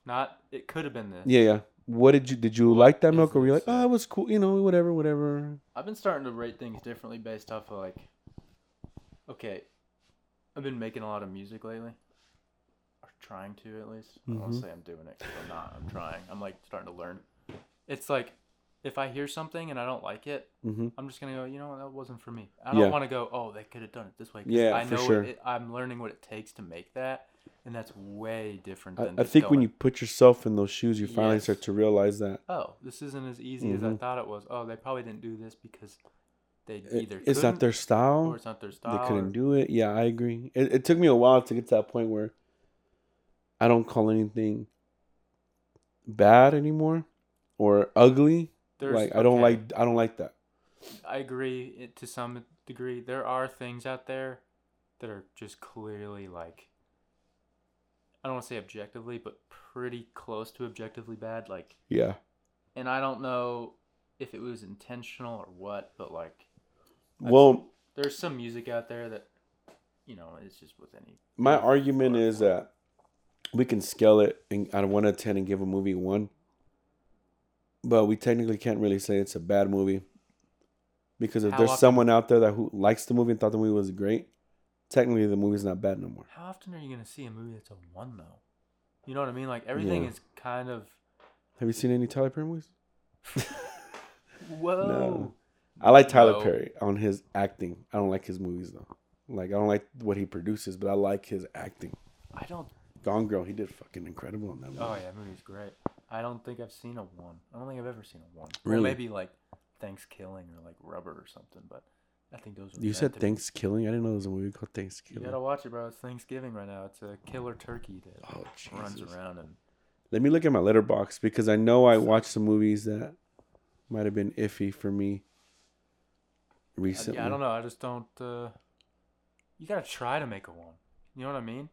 Speaker 1: Not. It could have been this.
Speaker 2: yeah, yeah. What did you did you
Speaker 1: What
Speaker 2: like that milk or were you like, oh, it was cool. You know, whatever, whatever.
Speaker 1: I've been starting to rate things differently based off of like. Okay, I've been making a lot of music lately, trying to at least. I want
Speaker 2: Mhm.
Speaker 1: to say I'm doing it 'cause I'm not. I'm trying. I'm like starting to learn. It's like if I hear something and I don't like it,
Speaker 2: hmm
Speaker 1: I'm just gonna go. You know what? That wasn't for me. I don't
Speaker 2: Yeah.
Speaker 1: want to go. Oh, they could have done it this way.
Speaker 2: Yeah,
Speaker 1: I
Speaker 2: for
Speaker 1: know
Speaker 2: sure.
Speaker 1: it, I'm learning what it takes to make that, and that's way different
Speaker 2: I,
Speaker 1: than.
Speaker 2: I think when you put yourself in those shoes, you finally
Speaker 1: Yes.
Speaker 2: start to realize that
Speaker 1: oh, this isn't as easy as I
Speaker 2: Mhm.
Speaker 1: thought it was. Oh, they probably didn't do this because they either
Speaker 2: it's not their style.
Speaker 1: or it's not their style.
Speaker 2: They couldn't
Speaker 1: or-
Speaker 2: do it. Yeah, I agree. It, it took me a while to get to that point where I don't call anything bad anymore or ugly.
Speaker 1: There's-
Speaker 2: like I don't
Speaker 1: okay,
Speaker 2: like I don't like that.
Speaker 1: I agree to some degree. There are things out there that are just clearly like. I don't want to say objectively, but pretty close to objectively bad. Like,
Speaker 2: Yeah.
Speaker 1: and I don't know if it was intentional or what, but like, I've
Speaker 2: Well,
Speaker 1: there's some music out there that, you know, it's just with any.
Speaker 2: my argument is that we can scale it out of one to ten and give a movie one, but we technically can't really say it's a bad movie because if
Speaker 1: How
Speaker 2: there's
Speaker 1: often-
Speaker 2: someone out there that who likes the movie and thought the movie was great, technically the movie's not bad no more.
Speaker 1: How often are you gonna see a movie that's a one though? You know what I mean? Like everything
Speaker 2: Yeah.
Speaker 1: is kind of.
Speaker 2: Have you seen any Tyler Perry movies? (laughs)
Speaker 1: Whoa.
Speaker 2: I like Tyler
Speaker 1: No.
Speaker 2: Perry on his acting. I don't like his movies though. Like I don't like what he produces, but I like his acting.
Speaker 1: I don't.
Speaker 2: Gone Girl, he did fucking incredible in that movie.
Speaker 1: Oh yeah, that movie's great. I don't think I've seen a one. I don't think I've ever seen a one.
Speaker 2: Really?
Speaker 1: Maybe like Thanksgiving or like Rubber or something. But I think those. Are
Speaker 2: You said Thanksgiving. I didn't know there was a movie called Thanksgiving.
Speaker 1: You gotta watch it, bro. It's Thanksgiving right now. It's a killer turkey that
Speaker 2: Oh
Speaker 1: runs around and.
Speaker 2: Let me look at my Letterboxd because I know I watched some movies that might have been iffy for me
Speaker 1: I-
Speaker 2: recently.
Speaker 1: Yeah, I don't know. I just don't. Uh, you gotta try to make a one. You know what I mean?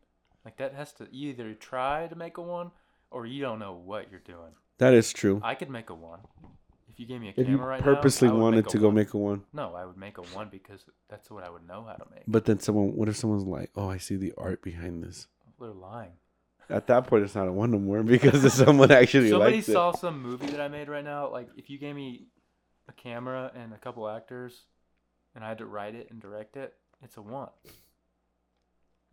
Speaker 1: Like that has to you either try to make a one or you don't know what you're doing.
Speaker 2: That is true.
Speaker 1: I could make a one. If you gave me a
Speaker 2: If
Speaker 1: camera right
Speaker 2: purposely
Speaker 1: now, would
Speaker 2: wanted to go
Speaker 1: one.
Speaker 2: make a one,
Speaker 1: No, I would make a one because that's what I would know how to make.
Speaker 2: but then someone, what if someone's like, "Oh, I see the art behind this."
Speaker 1: They're lying.
Speaker 2: At that point, it's not a one no more (laughs) because someone actually
Speaker 1: Somebody saw some movie that I made right now. Like, if you gave me a camera and a couple actors, and I had to write it and direct it, it's a one.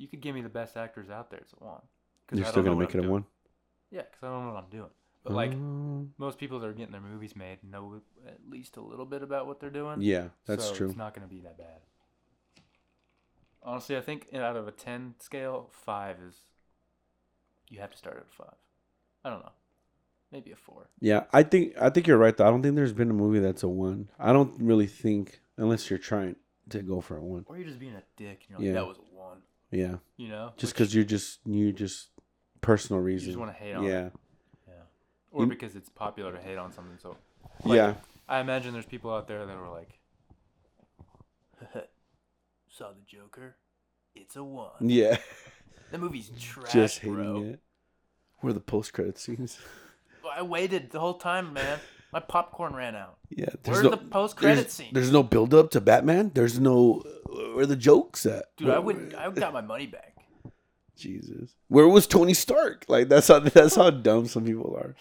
Speaker 1: You could give me the best actors out there. It's a one.
Speaker 2: You're still gonna make
Speaker 1: I'm
Speaker 2: it a one.
Speaker 1: Yeah, because I don't know what I'm doing. But like
Speaker 2: Oh,
Speaker 1: most people that are getting their movies made know at least a little bit about what they're doing.
Speaker 2: yeah, that's
Speaker 1: so
Speaker 2: true.
Speaker 1: It's not going to be that bad. Honestly, I think out of a ten scale, five is. You have to start at a five. I don't know, maybe a four.
Speaker 2: Yeah, I think I think you're right. Though I don't think there's been a movie that's a one. I don't really think unless you're trying to go for a one.
Speaker 1: Or you're just being a dick. You know, like,
Speaker 2: Yeah.
Speaker 1: that was a one.
Speaker 2: Yeah,
Speaker 1: You know,
Speaker 2: just because you're just you just personal
Speaker 1: reasons.
Speaker 2: you
Speaker 1: just want to hate on.
Speaker 2: yeah,
Speaker 1: It. Yeah. Or
Speaker 2: You-
Speaker 1: because it's popular to hate on something. So Like-
Speaker 2: yeah.
Speaker 1: I imagine there's people out there that were like, (laughs) "Saw the Joker, it's a one."
Speaker 2: Yeah,
Speaker 1: The movie's (laughs) trash,
Speaker 2: just hating
Speaker 1: bro.
Speaker 2: it. Where the post credit scenes? (laughs)
Speaker 1: I waited the whole time, man. My popcorn ran out.
Speaker 2: Yeah,
Speaker 1: Where's the post-credit
Speaker 2: there's-
Speaker 1: scene?
Speaker 2: There's no build up to Batman. There's no where are the jokes at.
Speaker 1: Dude, I wouldn't. I got my money back.
Speaker 2: Jesus, where was Tony Stark? Like that's how that's how dumb some people are.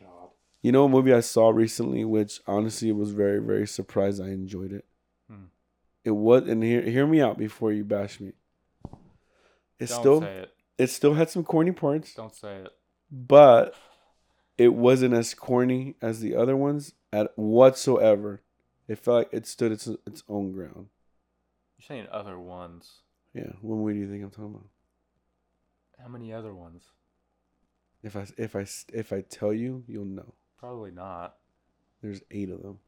Speaker 1: God.
Speaker 2: You know, a movie I saw recently, which honestly was very, very surprised I enjoyed it.
Speaker 1: Hmm.
Speaker 2: It was, and hear hear me out before you bash me. It
Speaker 1: Don't
Speaker 2: still,
Speaker 1: say it.
Speaker 2: it still had some corny parts,
Speaker 1: Don't say it.
Speaker 2: but it wasn't as corny as the other ones at whatsoever. It felt like it stood its its own ground.
Speaker 1: You're saying other ones.
Speaker 2: Yeah, what movie do you think I'm talking about?
Speaker 1: How many other ones?
Speaker 2: If I if I if I tell you, you'll know.
Speaker 1: Probably not.
Speaker 2: There's eight of them.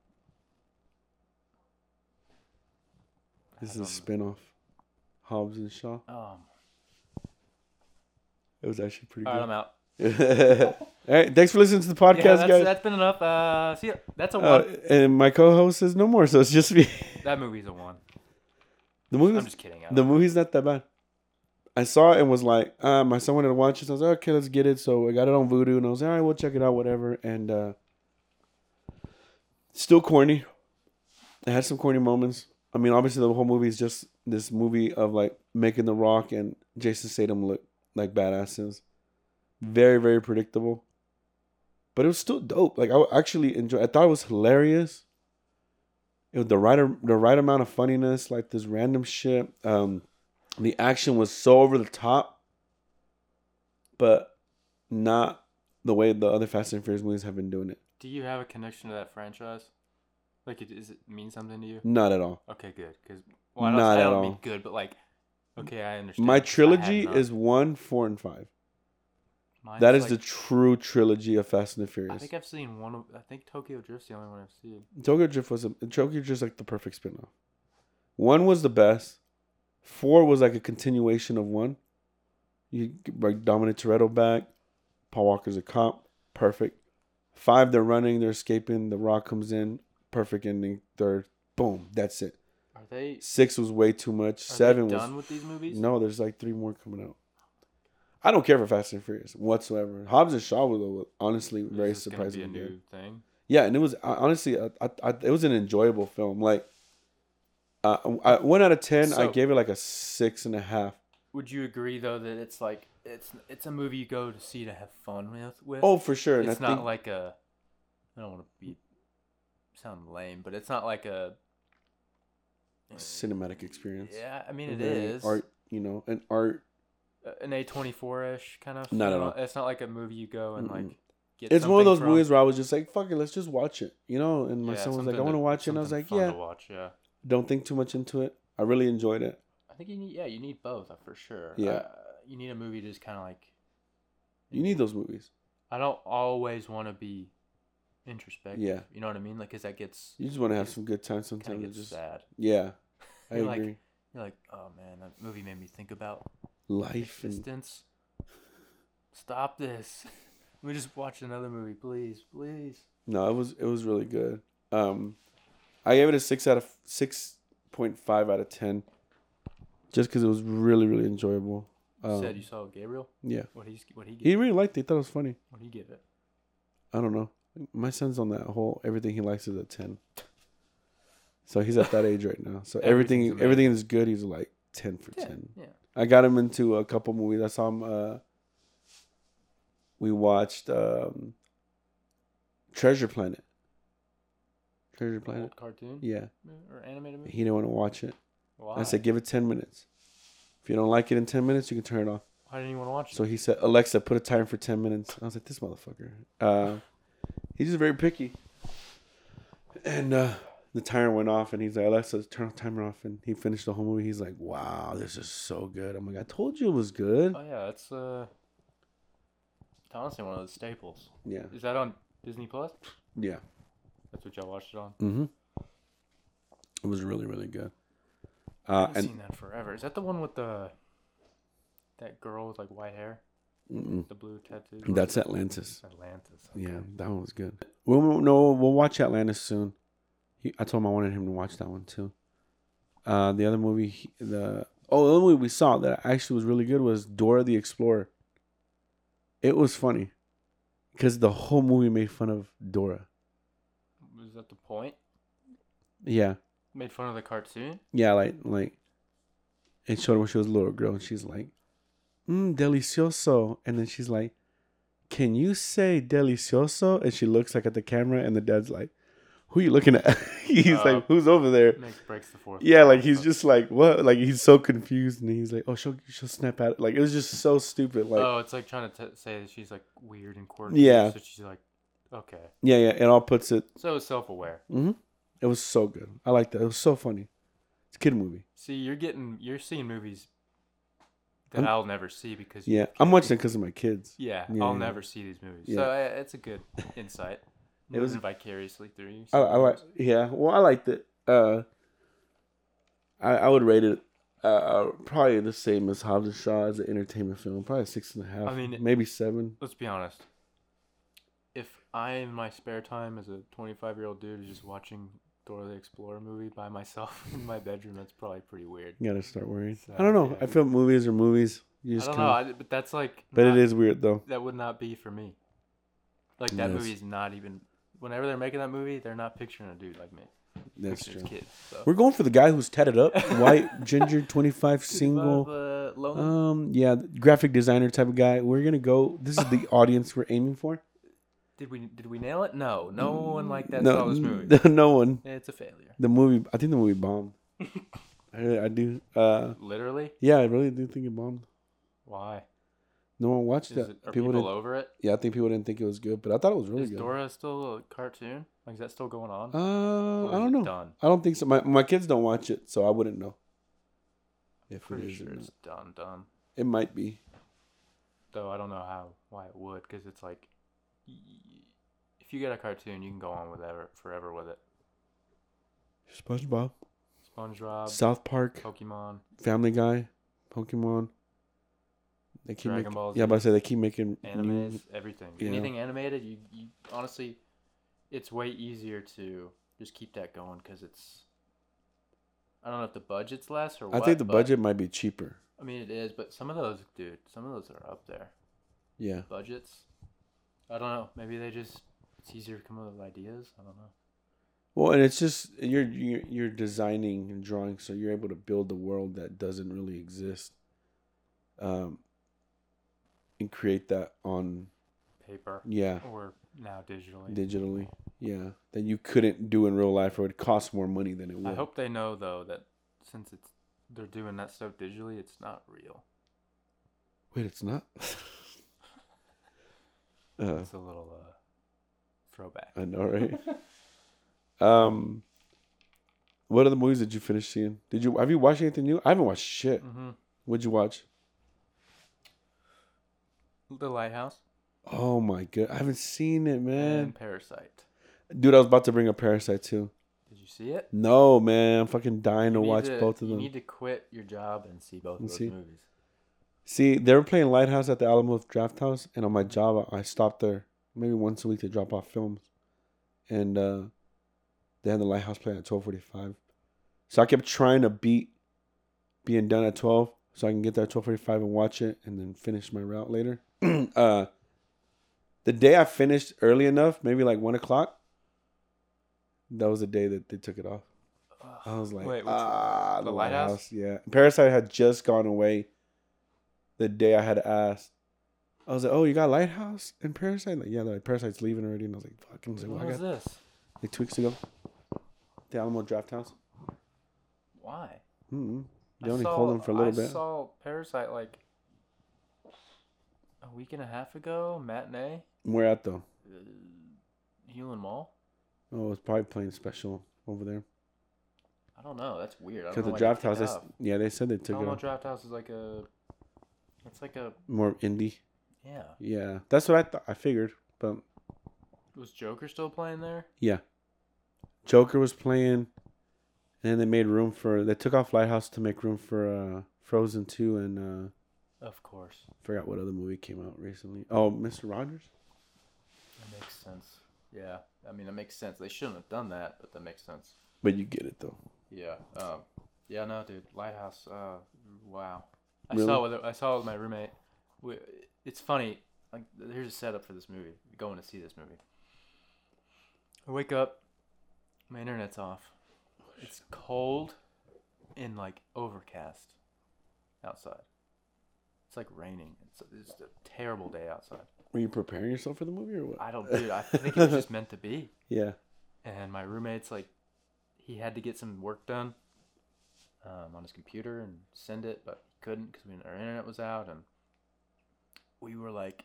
Speaker 2: This is a spinoff. Hobbs and Shaw.
Speaker 1: Um,
Speaker 2: It was actually pretty
Speaker 1: good. right, I'm out.
Speaker 2: All right, thanks for listening to the podcast,
Speaker 1: yeah, that's,
Speaker 2: guys.
Speaker 1: that's been enough. Uh, see ya. That's a one.
Speaker 2: Uh, and my co-host says no more, so it's just me. (laughs)
Speaker 1: that movie's a one.
Speaker 2: the movie,
Speaker 1: I'm just kidding.
Speaker 2: The
Speaker 1: don't-
Speaker 2: movie's not that bad. I saw it and was like, uh, my son wanted to watch it, so I was like, okay, let's get it. So I got it on Vudu, and I was like, all right, we'll check it out, whatever. And uh, still corny. It had some corny moments. I mean, obviously, the whole movie is just this movie of like making The Rock and Jason Statham look like badasses. Very, very predictable. But it was still dope. Like I actually enjoyed. I thought it was hilarious. It was the right the right amount of funniness, like this random shit. Um, the action was so over the top, but not the way the other Fast and Furious movies have been doing it.
Speaker 1: Do you have a connection to that franchise? Like, it, does it mean something to you?
Speaker 2: Not at all.
Speaker 1: Okay, good. Because well, I don't,
Speaker 2: Not
Speaker 1: I
Speaker 2: at
Speaker 1: don't
Speaker 2: all.
Speaker 1: mean good, but like, okay, I understand.
Speaker 2: My trilogy is one, four, and five.
Speaker 1: Mine's
Speaker 2: That is
Speaker 1: like-
Speaker 2: the true trilogy of Fast and the Furious.
Speaker 1: I think I've seen one of. I think Tokyo Drift's the only one I've seen.
Speaker 2: Tokyo Drift was a Tokyo Drift's like the perfect spin-off. One was the best. Four was like a continuation of one. You bring Dominic Toretto back. Paul Walker's a cop. Perfect. Five, they're running, they're escaping. The Rock comes in. Perfect ending. Third, boom, that's it.
Speaker 1: Are they?
Speaker 2: Six was way too much.
Speaker 1: Are
Speaker 2: Seven
Speaker 1: they
Speaker 2: was
Speaker 1: done with these movies?
Speaker 2: no. There's like three more coming out. I don't care for Fast and Furious whatsoever. Hobbs and Shaw was honestly
Speaker 1: Is
Speaker 2: very
Speaker 1: this be a new thing.
Speaker 2: Yeah, and it was I- honestly, I, I, I, it was an enjoyable film. Like, uh, I, one out of ten, I gave it like a six and a half.
Speaker 1: Would you agree though that it's like it's it's a movie you go to see to have fun with? with?
Speaker 2: Oh, for sure. And
Speaker 1: it's not
Speaker 2: think
Speaker 1: like a. I don't want to be sound lame, but it's not like a.
Speaker 2: cinematic experience.
Speaker 1: Yeah, I mean it
Speaker 2: Very art. You know, an art.
Speaker 1: An A twenty four ish kind of.
Speaker 2: Not at all.
Speaker 1: It's not like a movie you go and like.
Speaker 2: Mm-mm.
Speaker 1: Get
Speaker 2: It's one of those
Speaker 1: from.
Speaker 2: movies where I was just like, "Fuck it, let's just watch it," you know. And my
Speaker 1: Yeah,
Speaker 2: son was like, "I
Speaker 1: something
Speaker 2: want to watch it," and I was
Speaker 1: something
Speaker 2: like,
Speaker 1: fun
Speaker 2: "Yeah."
Speaker 1: To watch, yeah.
Speaker 2: Don't think too much into it. I really enjoyed it.
Speaker 1: I think you need yeah you need both uh, for sure.
Speaker 2: Yeah.
Speaker 1: Uh, you need a movie to just kind of like.
Speaker 2: You need those movies.
Speaker 1: I don't always want to be introspective.
Speaker 2: Yeah.
Speaker 1: You know what I mean? Like, cause that gets
Speaker 2: You just want to have some good time
Speaker 1: kind (laughs)
Speaker 2: sometimes.
Speaker 1: of
Speaker 2: and
Speaker 1: gets
Speaker 2: Just
Speaker 1: sad.
Speaker 2: yeah, I
Speaker 1: You're like-
Speaker 2: agree.
Speaker 1: You're like, man, that movie made me think about
Speaker 2: Life and
Speaker 1: existence. Stop this. (laughs) Let me just watch another movie, please, please.
Speaker 2: No, it was it was really good. Um, I gave it a six out of six point five out of ten, just because it was really really enjoyable.
Speaker 1: You
Speaker 2: Um,
Speaker 1: said you saw Gabriel.
Speaker 2: yeah,
Speaker 1: What he what he
Speaker 2: he really liked it. He thought it was funny.
Speaker 1: What he give it?
Speaker 2: I don't know. My son's on that whole everything he likes is a ten. So he's at that (laughs) age right now. So everything everything is good. He's like ten for
Speaker 1: Yeah,
Speaker 2: ten.
Speaker 1: yeah.
Speaker 2: I got him into a couple movies. I saw him. Uh, we watched um, Treasure Planet. Treasure Planet.
Speaker 1: Old cartoon
Speaker 2: Yeah,
Speaker 1: or animated movie.
Speaker 2: he didn't want to watch it.
Speaker 1: Why?
Speaker 2: I said, give it 10 minutes. If you don't like it in 10 minutes, you can turn it off.
Speaker 1: Why didn't you want to watch it?
Speaker 2: So he said, Alexa, put a timer for 10 minutes. I was like, this motherfucker. Uh, he's just very picky. And uh, the timer went off, and he's like, Alexa, turn the timer off. And he finished the whole movie. He's like, wow, this is so good. I'm like, I told you it was good.
Speaker 1: Oh yeah, it's uh, it's honestly one of the staples.
Speaker 2: Yeah.
Speaker 1: Is that on Disney Plus?
Speaker 2: Yeah.
Speaker 1: That's what y'all watched it on.
Speaker 2: Mm-hmm. It was really, really good.
Speaker 1: I
Speaker 2: Uh,
Speaker 1: haven't
Speaker 2: and
Speaker 1: seen that forever. Is that the one with the that girl with like white hair,
Speaker 2: mm-mm.
Speaker 1: the blue tattoos?
Speaker 2: that's Atlantis.
Speaker 1: Atlantis.
Speaker 2: Yeah, that one was good. We'll no, we'll watch Atlantis soon. He, I told him I wanted him to watch that one too. Uh, the other movie, he- the oh, the other movie we saw that actually was really good was Dora the Explorer. It was funny, because the whole movie made fun of Dora.
Speaker 1: Was that the point?
Speaker 2: Yeah,
Speaker 1: Made fun of the cartoon.
Speaker 2: yeah, like like. It showed when she was a little girl, and she's like, "Mmm, delicioso," and then she's like, "Can you say delicioso?" And she looks like at the camera, and the dad's like, "Who are you looking at?" (laughs) he's
Speaker 1: Uh,
Speaker 2: like, "Who's over there?"
Speaker 1: Makes breaks the fourth.
Speaker 2: Yeah, like he's just like, "What?" Like he's so confused, and he's like, "Oh, she'll she'll snap at it." Like it was just so stupid. Like
Speaker 1: oh, it's like trying to t- say that she's like weird and quirky.
Speaker 2: Yeah.
Speaker 1: So she's like, okay.
Speaker 2: yeah, yeah, it all puts it.
Speaker 1: So self aware.
Speaker 2: Mm-hmm. It was so good. I like that. It was so funny. It's a kid movie.
Speaker 1: See, you're getting you're seeing movies that
Speaker 2: I'm-
Speaker 1: I'll never see because
Speaker 2: Yeah, I'm watching it because of my kids.
Speaker 1: Yeah,
Speaker 2: Yeah,
Speaker 1: I'll never see these movies.
Speaker 2: Yeah.
Speaker 1: So uh, it's a good insight.
Speaker 2: It was-
Speaker 1: vicariously through you.
Speaker 2: I, I like. Yeah. Well, I liked it. Uh, I I would rate it Uh, probably the same as Hobbs and Shaw as an entertainment film. Probably six and a half.
Speaker 1: I mean,
Speaker 2: maybe seven.
Speaker 1: Let's be honest. If I, in my spare time, as a 25 year old dude, is just watching Dora the Explorer movie by myself (laughs) in my bedroom, that's probably pretty weird.
Speaker 2: You gotta start worrying.
Speaker 1: So,
Speaker 2: I don't know.
Speaker 1: yeah.
Speaker 2: I feel movies are movies. You
Speaker 1: I
Speaker 2: just
Speaker 1: don't
Speaker 2: kinda,
Speaker 1: know, I, but that's like.
Speaker 2: But
Speaker 1: not-
Speaker 2: it is weird though.
Speaker 1: That would not be for me. Like that
Speaker 2: Yes.
Speaker 1: is not even. Whenever they're making that movie, they're not picturing a dude like me.
Speaker 2: That's true.
Speaker 1: Kids. So.
Speaker 2: We're going for the guy who's tatted up, (laughs) white, ginger, twenty five, single.
Speaker 1: Uh.
Speaker 2: Um, yeah, graphic designer type of guy. We're gonna go. This is the (laughs) audience we're aiming for.
Speaker 1: did we did we nail it? No, no one like that
Speaker 2: no,
Speaker 1: saw this movie. (laughs)
Speaker 2: no one.
Speaker 1: It's a failure.
Speaker 2: The movie. I think the movie bombed. I, I do. Uh,
Speaker 1: Literally.
Speaker 2: yeah, I really do think it bombed.
Speaker 1: Why?
Speaker 2: No one watched
Speaker 1: Is
Speaker 2: it.
Speaker 1: it are
Speaker 2: people,
Speaker 1: people,
Speaker 2: didn't.
Speaker 1: over it?
Speaker 2: Yeah, I think people didn't think it was good, but I thought it was really good.
Speaker 1: is
Speaker 2: good.
Speaker 1: Dora still a cartoon? Like, is that still going on?
Speaker 2: uh, I don't know.
Speaker 1: Done.
Speaker 2: I don't think so. My my kids don't watch it, so I wouldn't know. If
Speaker 1: Pretty
Speaker 2: it is,
Speaker 1: sure
Speaker 2: or
Speaker 1: it's done. Done.
Speaker 2: it might be.
Speaker 1: Though I don't know how why it would, because it's like, if you get a cartoon, you can go on with ever forever with it.
Speaker 2: SpongeBob,
Speaker 1: SpongeBob,
Speaker 2: South Park,
Speaker 1: Pokemon,
Speaker 2: Family Guy, Pokemon. They keep
Speaker 1: Dragon
Speaker 2: making,
Speaker 1: Ball
Speaker 2: Yeah, but I say they keep making
Speaker 1: animes,
Speaker 2: new-
Speaker 1: everything.
Speaker 2: yeah.
Speaker 1: Anything animated, you, you honestly, it's way easier to just keep that going because it's. I don't know if the budget's less or
Speaker 2: I
Speaker 1: what.
Speaker 2: think the budget might be cheaper.
Speaker 1: I mean, it is, but some of those, dude, some of those are up there.
Speaker 2: Yeah.
Speaker 1: Budgets. I don't know. Maybe they just it's easier to come up with ideas. I don't know.
Speaker 2: Well, and it's just you're you're, you're designing and drawing, so you're able to build a world that doesn't really exist. Um. And create that on
Speaker 1: Paper
Speaker 2: yeah
Speaker 1: or now digitally.
Speaker 2: digitally yeah that you couldn't do in real life or it costs more money than it would.
Speaker 1: I hope they know though that since it's they're doing that stuff digitally, it's not real.
Speaker 2: Wait, it's not. (laughs) uh,
Speaker 1: It's a little uh throwback.
Speaker 2: I know, right? (laughs) um, what are the movies that you finished seeing? Did you have you watched anything new? I haven't watched shit.
Speaker 1: Mm-hmm.
Speaker 2: What'd you watch?
Speaker 1: The Lighthouse
Speaker 2: Oh my god, I haven't seen it, man.
Speaker 1: and Parasite.
Speaker 2: Dude, I was about to bring up Parasite too.
Speaker 1: Did you see it?
Speaker 2: No, man, I'm fucking dying to
Speaker 1: You need
Speaker 2: watch
Speaker 1: to-
Speaker 2: both of them.
Speaker 1: You need to quit your job and see both of
Speaker 2: And
Speaker 1: those
Speaker 2: see.
Speaker 1: movies.
Speaker 2: See, they were playing Lighthouse at the Alamo Drafthouse, and on my job, I stopped there maybe once a week to drop off films, and uh, they had the Lighthouse playing at twelve forty-five. So I kept trying to beat being done at twelve, so I can get there at twelve forty-five and watch it, and then finish my route later. (clears throat) uh, the day I finished early enough, maybe like one o'clock. That was the day that they took it off. I was like,
Speaker 1: Wait,
Speaker 2: ah,
Speaker 1: The
Speaker 2: the
Speaker 1: Lighthouse?
Speaker 2: lighthouse. Yeah, Parasite had just gone away. The day I had asked, I was like, "Oh, you got Lighthouse and Parasite?" Like, yeah, like Parasite's leaving already, and I was like, "Fuck!" I was like, well,
Speaker 1: was this?
Speaker 2: like two weeks ago. The Alamo Drafthouse.
Speaker 1: Why?
Speaker 2: Mm-hmm.
Speaker 1: I
Speaker 2: only
Speaker 1: saw-
Speaker 2: called them for a little
Speaker 1: I
Speaker 2: bit.
Speaker 1: saw Parasite like a week and a half ago, matinee,
Speaker 2: Where at though?
Speaker 1: uh, Hulen Mall.
Speaker 2: Oh, it's probably playing special over there.
Speaker 1: I don't know. That's weird. I
Speaker 2: Because the
Speaker 1: Drafthouse,
Speaker 2: is, yeah, they said they took it off.
Speaker 1: Drafthouse is like a. It's like a
Speaker 2: more indie.
Speaker 1: yeah.
Speaker 2: Yeah, that's what I thought. I figured, but
Speaker 1: Was Joker still playing there?
Speaker 2: Yeah. Joker was playing, and then they made room for. They took off Lighthouse to make room for uh, Frozen Two, and uh,
Speaker 1: Of course.
Speaker 2: forgot what other movie came out recently. Oh, Mister Rogers.
Speaker 1: That makes sense. Yeah. I mean, that makes sense. They shouldn't have done that, but that makes sense.
Speaker 2: But you get it though.
Speaker 1: Yeah. Um. Yeah. No, dude. Lighthouse. Uh. Wow. I
Speaker 2: Really?
Speaker 1: saw it with I saw it with my roommate. We, it's funny. Like, here's a setup for this movie. Going to see this movie. I wake up. My internet's off. It's cold, and like overcast, outside. It's like raining. It's, it's a terrible day outside.
Speaker 2: Were you preparing yourself for the movie or what?
Speaker 1: I don't, dude. I think it was just meant to be. (laughs)
Speaker 2: Yeah.
Speaker 1: and my roommate's like he had to get some work done um, on his computer and send it but he couldn't because our internet was out and we were like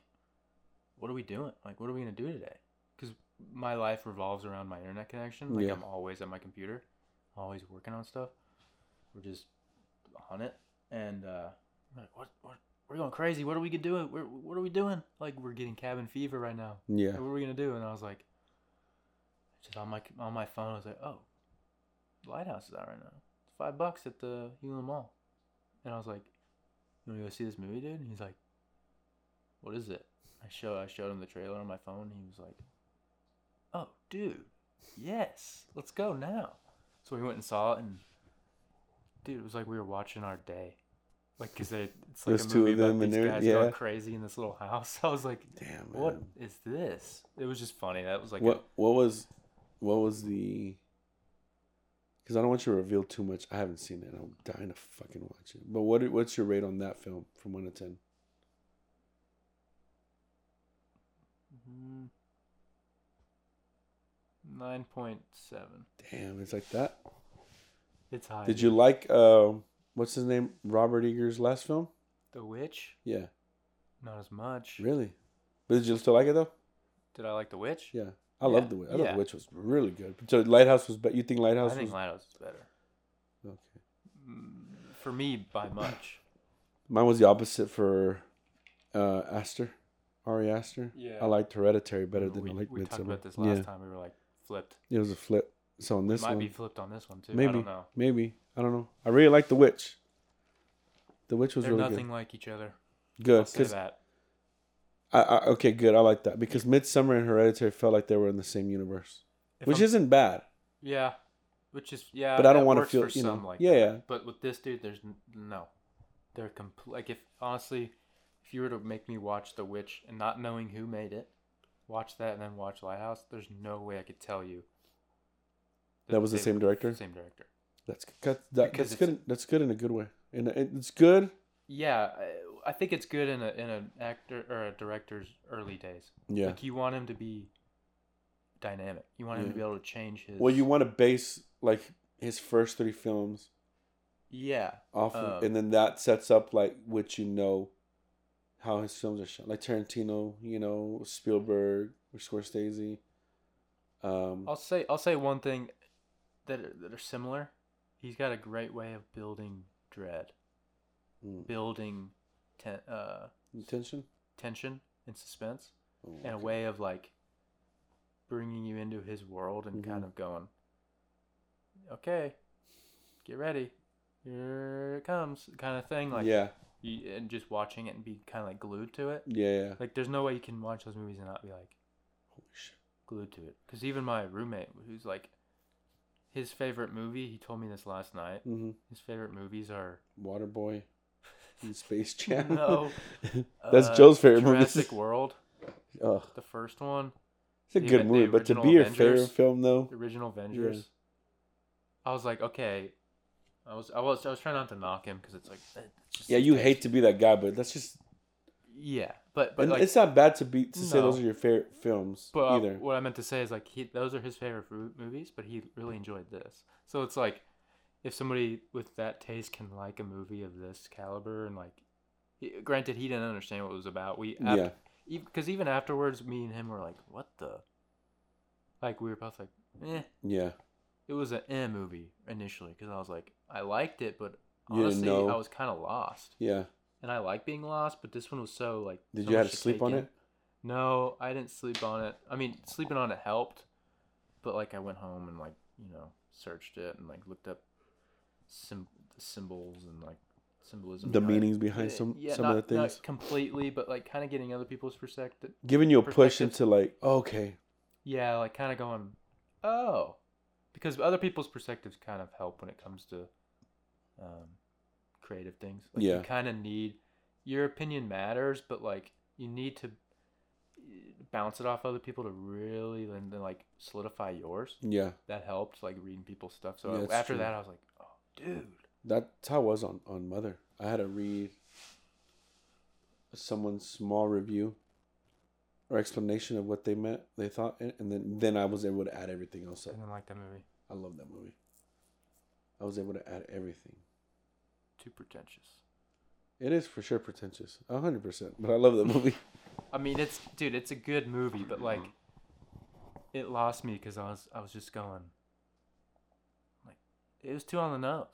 Speaker 1: what are we doing like what are we gonna do today because my life revolves around my internet connection like
Speaker 2: Yeah.
Speaker 1: i'm always at my computer always working on stuff we're just on it and uh like what, what we're going crazy what are we gonna do we're, what are we doing like we're getting cabin fever right now
Speaker 2: Yeah.
Speaker 1: what are we gonna do? And I was like, just on my on my phone, I was like, oh, Lighthouse is out right now. It's five bucks at the Hulen Mall. and I was like, "You want to go see this movie, dude?" And he's like, "What is it?" I show I showed him the trailer on my phone. And he was like, "Oh, dude, yes, let's go now." So we went and saw it, and dude, it was like we were watching our day. Like, cause they, it's like
Speaker 2: There's
Speaker 1: a
Speaker 2: two
Speaker 1: movie
Speaker 2: of
Speaker 1: about
Speaker 2: them and
Speaker 1: these guys
Speaker 2: yeah.
Speaker 1: going crazy in this little house. (laughs) I was like,
Speaker 2: Damn.
Speaker 1: "What
Speaker 2: man.
Speaker 1: is this?" It was just funny. That was like, a-
Speaker 2: what what was what was the because I don't want you to reveal too much. I haven't seen it. I'm dying to fucking watch it. But what what's your rate on that film from one to ten?
Speaker 1: mm, nine point seven.
Speaker 2: Damn, it's like that.
Speaker 1: It's high.
Speaker 2: Did you like uh, what's his name? Robert Eggers's last film?
Speaker 1: The Witch?
Speaker 2: Yeah,
Speaker 1: Not as much.
Speaker 2: really. But did you still like it though?
Speaker 1: Did I like The Witch?
Speaker 2: Yeah, I
Speaker 1: Yeah,
Speaker 2: love the witch. I thought
Speaker 1: yeah.
Speaker 2: the witch was really good. So Lighthouse was better. You think Lighthouse I
Speaker 1: think
Speaker 2: was
Speaker 1: Lighthouse is better.
Speaker 2: okay?
Speaker 1: Mm, For me, by much. (clears throat)
Speaker 2: Mine was the opposite for uh, Aster, Ari Aster.
Speaker 1: Yeah.
Speaker 2: I liked Hereditary better than
Speaker 1: we,
Speaker 2: I liked
Speaker 1: we talked about this last
Speaker 2: yeah,
Speaker 1: time. We were like flipped.
Speaker 2: it was a flip. So on this one,
Speaker 1: Might
Speaker 2: one,
Speaker 1: be flipped on this one too. I
Speaker 2: maybe,
Speaker 1: don't know.
Speaker 2: maybe I don't know. I really like the witch. The witch was
Speaker 1: They're
Speaker 2: really
Speaker 1: nothing like each other.
Speaker 2: good. Good because
Speaker 1: that.
Speaker 2: I, I okay, good. I like that because Midsommar and Hereditary felt like they were in the same universe,
Speaker 1: If
Speaker 2: which
Speaker 1: I'm-
Speaker 2: isn't bad.
Speaker 1: yeah, which is yeah.
Speaker 2: But I don't want to feel you know.
Speaker 1: like
Speaker 2: yeah,
Speaker 1: that.
Speaker 2: yeah.
Speaker 1: But with this dude, there's no. They're complete. Like if honestly, if you were to make me watch The Witch and not knowing who made it, watch that and then watch Lighthouse, there's no way I could tell you.
Speaker 2: That was the same director?
Speaker 1: Same director.
Speaker 2: That's that, that, that's good. That's good in a good way. And it's good.
Speaker 1: Yeah, I, think it's good in a in an actor or a director's early days.
Speaker 2: Yeah.
Speaker 1: Like you want him to be dynamic. You want him
Speaker 2: Yeah.
Speaker 1: to be able to change his.
Speaker 2: Well, you want to base like his first three films
Speaker 1: Yeah.
Speaker 2: off, of,
Speaker 1: Um,
Speaker 2: and then that sets up like what you know, how his films are shot. Like Tarantino, you know, Spielberg or Scorsese. Um,
Speaker 1: I'll say I'll say one thing that are, that are similar. He's got a great way of building dread,
Speaker 2: mm,
Speaker 1: building ten, uh,
Speaker 2: intention.
Speaker 1: tension and suspense,
Speaker 2: Oh,
Speaker 1: and a way of like bringing you into his world and kind
Speaker 2: Mhm.
Speaker 1: of going, okay, get ready, here it comes, kind of thing. Like
Speaker 2: yeah,
Speaker 1: you, and just watching it and be kind of like glued to it.
Speaker 2: yeah, yeah.
Speaker 1: Like there's no way you can watch those movies and not be like
Speaker 2: Holy shit.
Speaker 1: glued to it. Because even my roommate, who's like, his favorite movie, he told me this last night.
Speaker 2: hmm
Speaker 1: His favorite movies are
Speaker 2: Waterboy, (laughs) and Space Jam.
Speaker 1: No. (laughs)
Speaker 2: That's
Speaker 1: uh,
Speaker 2: Joe's favorite movie.
Speaker 1: Jurassic World,
Speaker 2: Ugh,
Speaker 1: the first one,
Speaker 2: it's a
Speaker 1: The-
Speaker 2: good movie, but to be your favorite film though,
Speaker 1: the original Avengers. I was like, okay. I was I was I was trying not to knock him because it's like it's
Speaker 2: yeah, you hate to be that guy, but that's just.
Speaker 1: yeah, but but like
Speaker 2: it's not bad to be to say those are your favorite films
Speaker 1: But uh,
Speaker 2: either.
Speaker 1: what I meant to say is like he those are his favorite movies, but he really enjoyed this. So it's like if somebody with that taste can like a movie of this caliber and like, granted he didn't understand what it was about. We
Speaker 2: yeah,
Speaker 1: because even afterwards, me and him were like, what the, like we were both like, eh.
Speaker 2: yeah,
Speaker 1: It was an eh movie initially because I was like, I liked it, but honestly. I was kind of lost.
Speaker 2: yeah.
Speaker 1: And I like being lost, but this one was so like.
Speaker 2: Did
Speaker 1: so
Speaker 2: you have to sleep on
Speaker 1: take
Speaker 2: it?
Speaker 1: No, I didn't sleep on it. I mean, sleeping on it helped, but like I went home and like you know searched it and like looked up sim- symbols and like symbolism.
Speaker 2: The
Speaker 1: behind it.
Speaker 2: meanings behind some
Speaker 1: yeah,
Speaker 2: some
Speaker 1: not,
Speaker 2: of the
Speaker 1: not
Speaker 2: things,
Speaker 1: completely, but like kind of getting other people's perspective.
Speaker 2: giving you a push into like, okay,
Speaker 1: Yeah, like kind of going, oh, because other people's perspectives kind of help when it comes to um, creative things. Like
Speaker 2: Yeah.
Speaker 1: you kind of need your opinion matters, but like you need to eh, bounce it off other people to really and then like solidify yours.
Speaker 2: yeah.
Speaker 1: That helped, like reading people's stuff. So
Speaker 2: Yeah,
Speaker 1: after
Speaker 2: true.
Speaker 1: that, I was like, oh, dude.
Speaker 2: That's how I was on on Mother. I had to read someone's small review or explanation of what they meant, they thought, and and then then I was able to add everything else
Speaker 1: I didn't like that movie.
Speaker 2: I love that movie. I was able to add everything.
Speaker 1: Too pretentious.
Speaker 2: It is for sure pretentious, a hundred percent. But I love that movie. (laughs)
Speaker 1: I mean, it's dude, it's a good movie, but mm-hmm. like, it lost me because I was I was just going, like, it was too on the nose.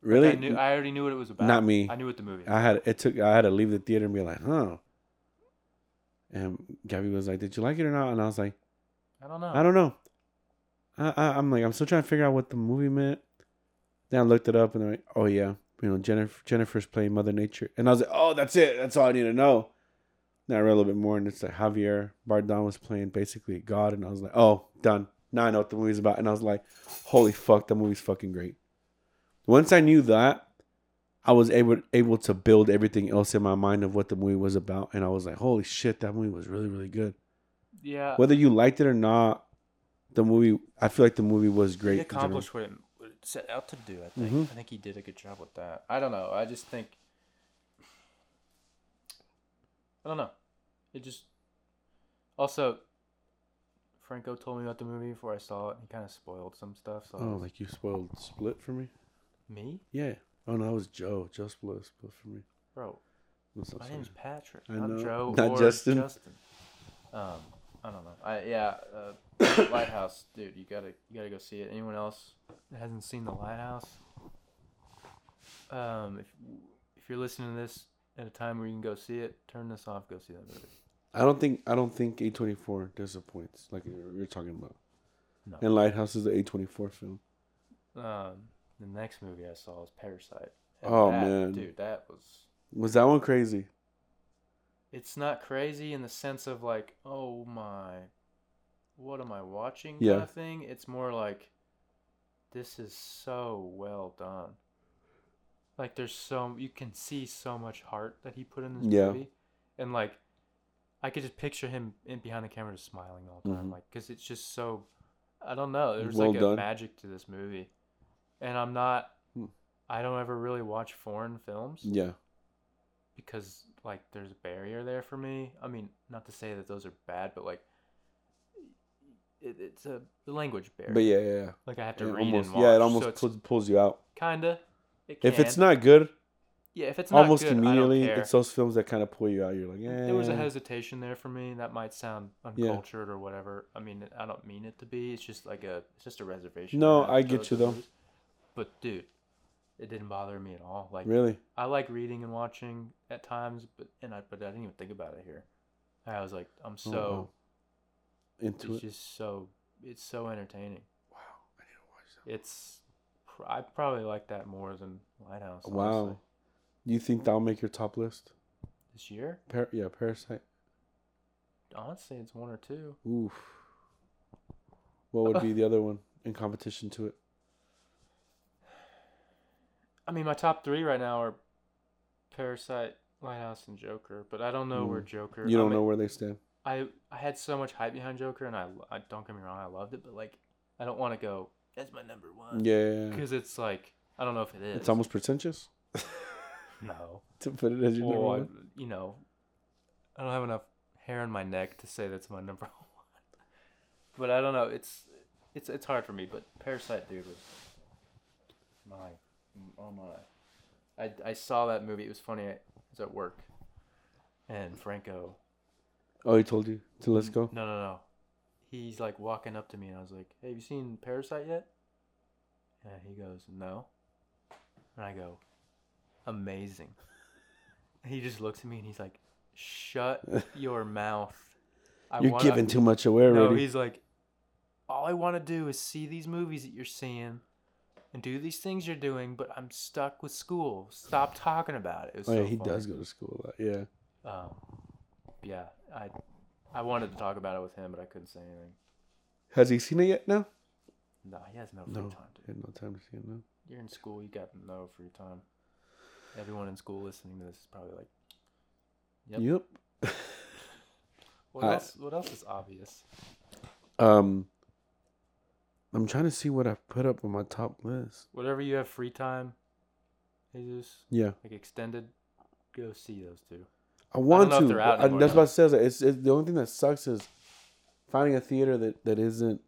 Speaker 1: Like,
Speaker 2: Really,
Speaker 1: I knew I already knew what it was about.
Speaker 2: Not me.
Speaker 1: I knew what the movie.
Speaker 2: I had it took I had to leave the theater and be like, huh. And Gabby was like, "Did you like it or not?" And I was like,
Speaker 1: I don't know.
Speaker 2: "I don't know." I, I I'm like, I'm still trying to figure out what the movie meant. Then I looked it up and they're like, "Oh yeah," you know Jennifer Jennifer's playing Mother Nature, and I was like, oh, that's it. That's all I need to know. Then I read a little bit more, and it's like Javier Bardem was playing basically God, and I was like, oh, done. Now I know what the movie's about, and I was like, holy fuck, that movie's fucking great. Once I knew that, I was able able to build everything else in my mind of what the movie was about, and I was like, holy shit, that movie was really really good.
Speaker 1: Yeah.
Speaker 2: Whether you liked it or not, the movie, I feel like the movie was great.
Speaker 1: He accomplished what it, what it set out to do. I think.
Speaker 2: Mhm.
Speaker 1: I think he did a good job with that. I don't know. I just think. I don't know. It just. Also. Franco told me about the movie before I saw it. He kind of spoiled some stuff. So
Speaker 2: Oh,
Speaker 1: was-
Speaker 2: like you spoiled Split for me?
Speaker 1: me,
Speaker 2: Yeah. Oh no, it was Joe. Joe spoiled Split for me.
Speaker 1: bro. My
Speaker 2: sorry.
Speaker 1: name's Patrick,
Speaker 2: I
Speaker 1: not
Speaker 2: know.
Speaker 1: Joe
Speaker 2: Not
Speaker 1: or
Speaker 2: Justin.
Speaker 1: Justin. Um, I don't know. I yeah. Uh, (coughs) Lighthouse, dude. You gotta you gotta go see it. Anyone else that hasn't seen the Lighthouse? Um, if if you're listening to this at a time where you can go see it, turn this off. Go see that movie.
Speaker 2: I don't think I don't think A twenty four disappoints like you're, you're talking about.
Speaker 1: No.
Speaker 2: And Lighthouse is an A twenty four film.
Speaker 1: Um, the next movie I saw was Parasite.
Speaker 2: Oh,
Speaker 1: that-
Speaker 2: man.
Speaker 1: dude, that was.
Speaker 2: Was that one crazy?
Speaker 1: It's not crazy in the sense of like, oh my, what am I watching?
Speaker 2: Yeah.
Speaker 1: Kind of thing. It's more like, this is so well done. Like there's so you can see so much heart that he put in this
Speaker 2: Yeah.
Speaker 1: movie, and like, I could just picture him in behind the camera just smiling all the time,
Speaker 2: Mhm.
Speaker 1: like because it's just so. I don't know. There's
Speaker 2: Well
Speaker 1: like a magic to this movie, and I'm not.
Speaker 2: Hmm.
Speaker 1: I don't ever really watch foreign films
Speaker 2: Yeah.
Speaker 1: because like there's a barrier there for me. I mean, not to say that those are bad, but like it, it's a language barrier.
Speaker 2: But yeah, yeah, yeah.
Speaker 1: like I have to
Speaker 2: It
Speaker 1: read
Speaker 2: almost,
Speaker 1: and watch.
Speaker 2: yeah, it almost
Speaker 1: it's
Speaker 2: pulls, pulls you out.
Speaker 1: kinda. It
Speaker 2: If it's not good,
Speaker 1: yeah, if it's not
Speaker 2: almost
Speaker 1: good,
Speaker 2: immediately,
Speaker 1: I don't care.
Speaker 2: it's those films that kind of pull you out. You're like, yeah.
Speaker 1: There was a hesitation there for me. That might sound
Speaker 2: Yeah.
Speaker 1: uncultured or whatever. I mean, I don't mean it to be. It's just like a, it's just a reservation.
Speaker 2: No, I get you, though.
Speaker 1: But dude, it didn't bother me at all. Like
Speaker 2: Really?
Speaker 1: I like reading and watching at times, but and I but I didn't even think about it here. I was like, I'm so
Speaker 2: Oh, wow. Into
Speaker 1: it's
Speaker 2: it.
Speaker 1: just so it's so entertaining.
Speaker 2: Wow. I need to watch that.
Speaker 1: It's I probably like that more than Lighthouse.
Speaker 2: Wow.
Speaker 1: honestly.
Speaker 2: You think that'll make your top list?
Speaker 1: This year,
Speaker 2: Par- yeah, Parasite.
Speaker 1: honestly, it's one or two.
Speaker 2: Oof. What would be the other one in competition to it?
Speaker 1: I mean, my top three right now are Parasite, Lighthouse, and Joker. But I don't know where
Speaker 2: Mm.
Speaker 1: Joker.
Speaker 2: You don't
Speaker 1: mean,
Speaker 2: know where they stand.
Speaker 1: I I had so much hype behind Joker, and I, I don't get me wrong, I loved it, but like I don't want to go. That's my number one.
Speaker 2: Yeah.
Speaker 1: Because it's like I don't know if it is.
Speaker 2: It's almost pretentious (laughs) (laughs)
Speaker 1: no.
Speaker 2: to put it as your number
Speaker 1: Well, I,
Speaker 2: one.
Speaker 1: you know, I don't have enough hair on my neck to say that's my number (laughs) one. But I don't know. It's it's it's hard for me. But Parasite, dude, was my oh my. I I saw that movie. It was funny. I was at work, and Franco.
Speaker 2: Oh, he told you to let's mm-hmm. go.
Speaker 1: No, no, no. He's like walking up to me, and I was like, "Hey, have you seen Parasite yet?" And he goes, "No." And I go, "Amazing." And (laughs) he just looks at me, and he's like, "Shut (laughs) your mouth." I
Speaker 2: You're
Speaker 1: wanna-
Speaker 2: giving too much away
Speaker 1: No,
Speaker 2: already.
Speaker 1: he's like, "All I want to do is see these movies that you're seeing." And do these things you're doing, but I'm stuck with school. Stop talking about it. it
Speaker 2: oh yeah,
Speaker 1: so
Speaker 2: he
Speaker 1: funny.
Speaker 2: does go to school a lot. Yeah.
Speaker 1: Um, yeah, I I wanted to talk about it with him, but I couldn't say anything.
Speaker 2: Has he seen it yet? No.
Speaker 1: No, he has no free
Speaker 2: No.
Speaker 1: time,
Speaker 2: He had no time to see it. No.
Speaker 1: You're in school, you got no free time. Everyone in school listening to this is probably like, Yep.
Speaker 2: Yep.
Speaker 1: what else? What else is obvious?
Speaker 2: Um. I'm trying to see what I've put up on my top list.
Speaker 1: Whatever you have free time, Jesus,
Speaker 2: Yeah,
Speaker 1: like extended, go see those two.
Speaker 2: I want
Speaker 1: if
Speaker 2: to. I, that's what it says. It's, it's the only thing that sucks is finding a theater that, that isn't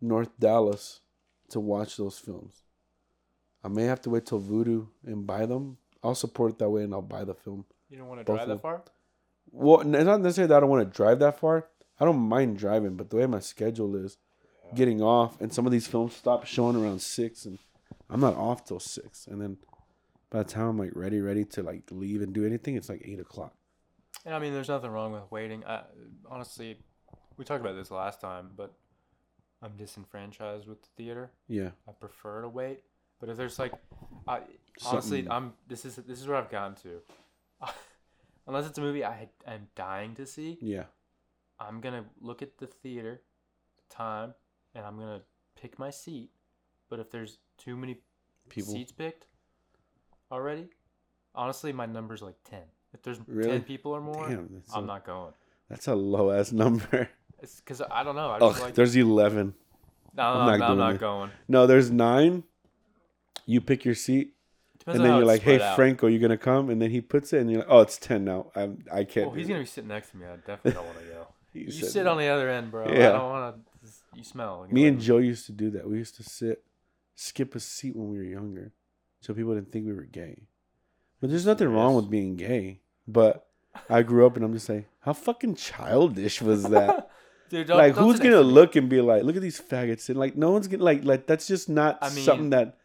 Speaker 2: North Dallas to watch those films. I may have to wait till Vudu and buy them. I'll support it that way and I'll buy the film.
Speaker 1: You don't want to
Speaker 2: Both
Speaker 1: drive that far?
Speaker 2: Well, it's not necessarily that I don't want to drive that far. I don't mind driving, but the way my schedule is, getting off, and some of these films stop showing around six, and I'm not off till six. And then by the time I'm like ready, ready to like leave and do anything, it's like eight o'clock.
Speaker 1: And I mean, there's nothing wrong with waiting. I, honestly, we talked about this last time, but I'm disenfranchised with the theater.
Speaker 2: Yeah,
Speaker 1: I prefer to wait. But if there's like, I, Honestly,
Speaker 2: something-
Speaker 1: I'm. This is this is where I've gotten to. (laughs) Unless it's a movie I am dying to see,
Speaker 2: yeah,
Speaker 1: I'm gonna look at the theater, time, and I'm gonna pick my seat. But if there's too many
Speaker 2: people.
Speaker 1: seats picked already, honestly, my number's like ten. If there's
Speaker 2: Really?
Speaker 1: ten people or more,
Speaker 2: Damn,
Speaker 1: I'm
Speaker 2: a,
Speaker 1: not going.
Speaker 2: that's a low ass number. (laughs)
Speaker 1: It's because I don't know. I just like.
Speaker 2: there's eleven.
Speaker 1: No,
Speaker 2: I'm not
Speaker 1: I'm not going.
Speaker 2: No, there's nine. You pick your seat,
Speaker 1: Depends
Speaker 2: and then you're like, "Hey,
Speaker 1: out.
Speaker 2: Franco, you gonna come?" And then he puts it, and you're like, "Oh, it's ten now. I'm, I can't."
Speaker 1: Well, he's
Speaker 2: do
Speaker 1: gonna be sitting next to me. I definitely don't want to go. (laughs) You sit on the other end, bro.
Speaker 2: Yeah.
Speaker 1: I don't want to. You smell.
Speaker 2: Me and Joe used to do that. We used to sit, skip a seat when we were younger, so people didn't think we were gay. But there's nothing wrong with being gay. But I grew up, and I'm just like, how fucking childish was that? (laughs)
Speaker 1: Dude, don't,
Speaker 2: like,
Speaker 1: don't
Speaker 2: who's gonna
Speaker 1: to
Speaker 2: look and be like, look at these faggots, and like, no one's gonna like, like that's just not
Speaker 1: I mean,
Speaker 2: something that.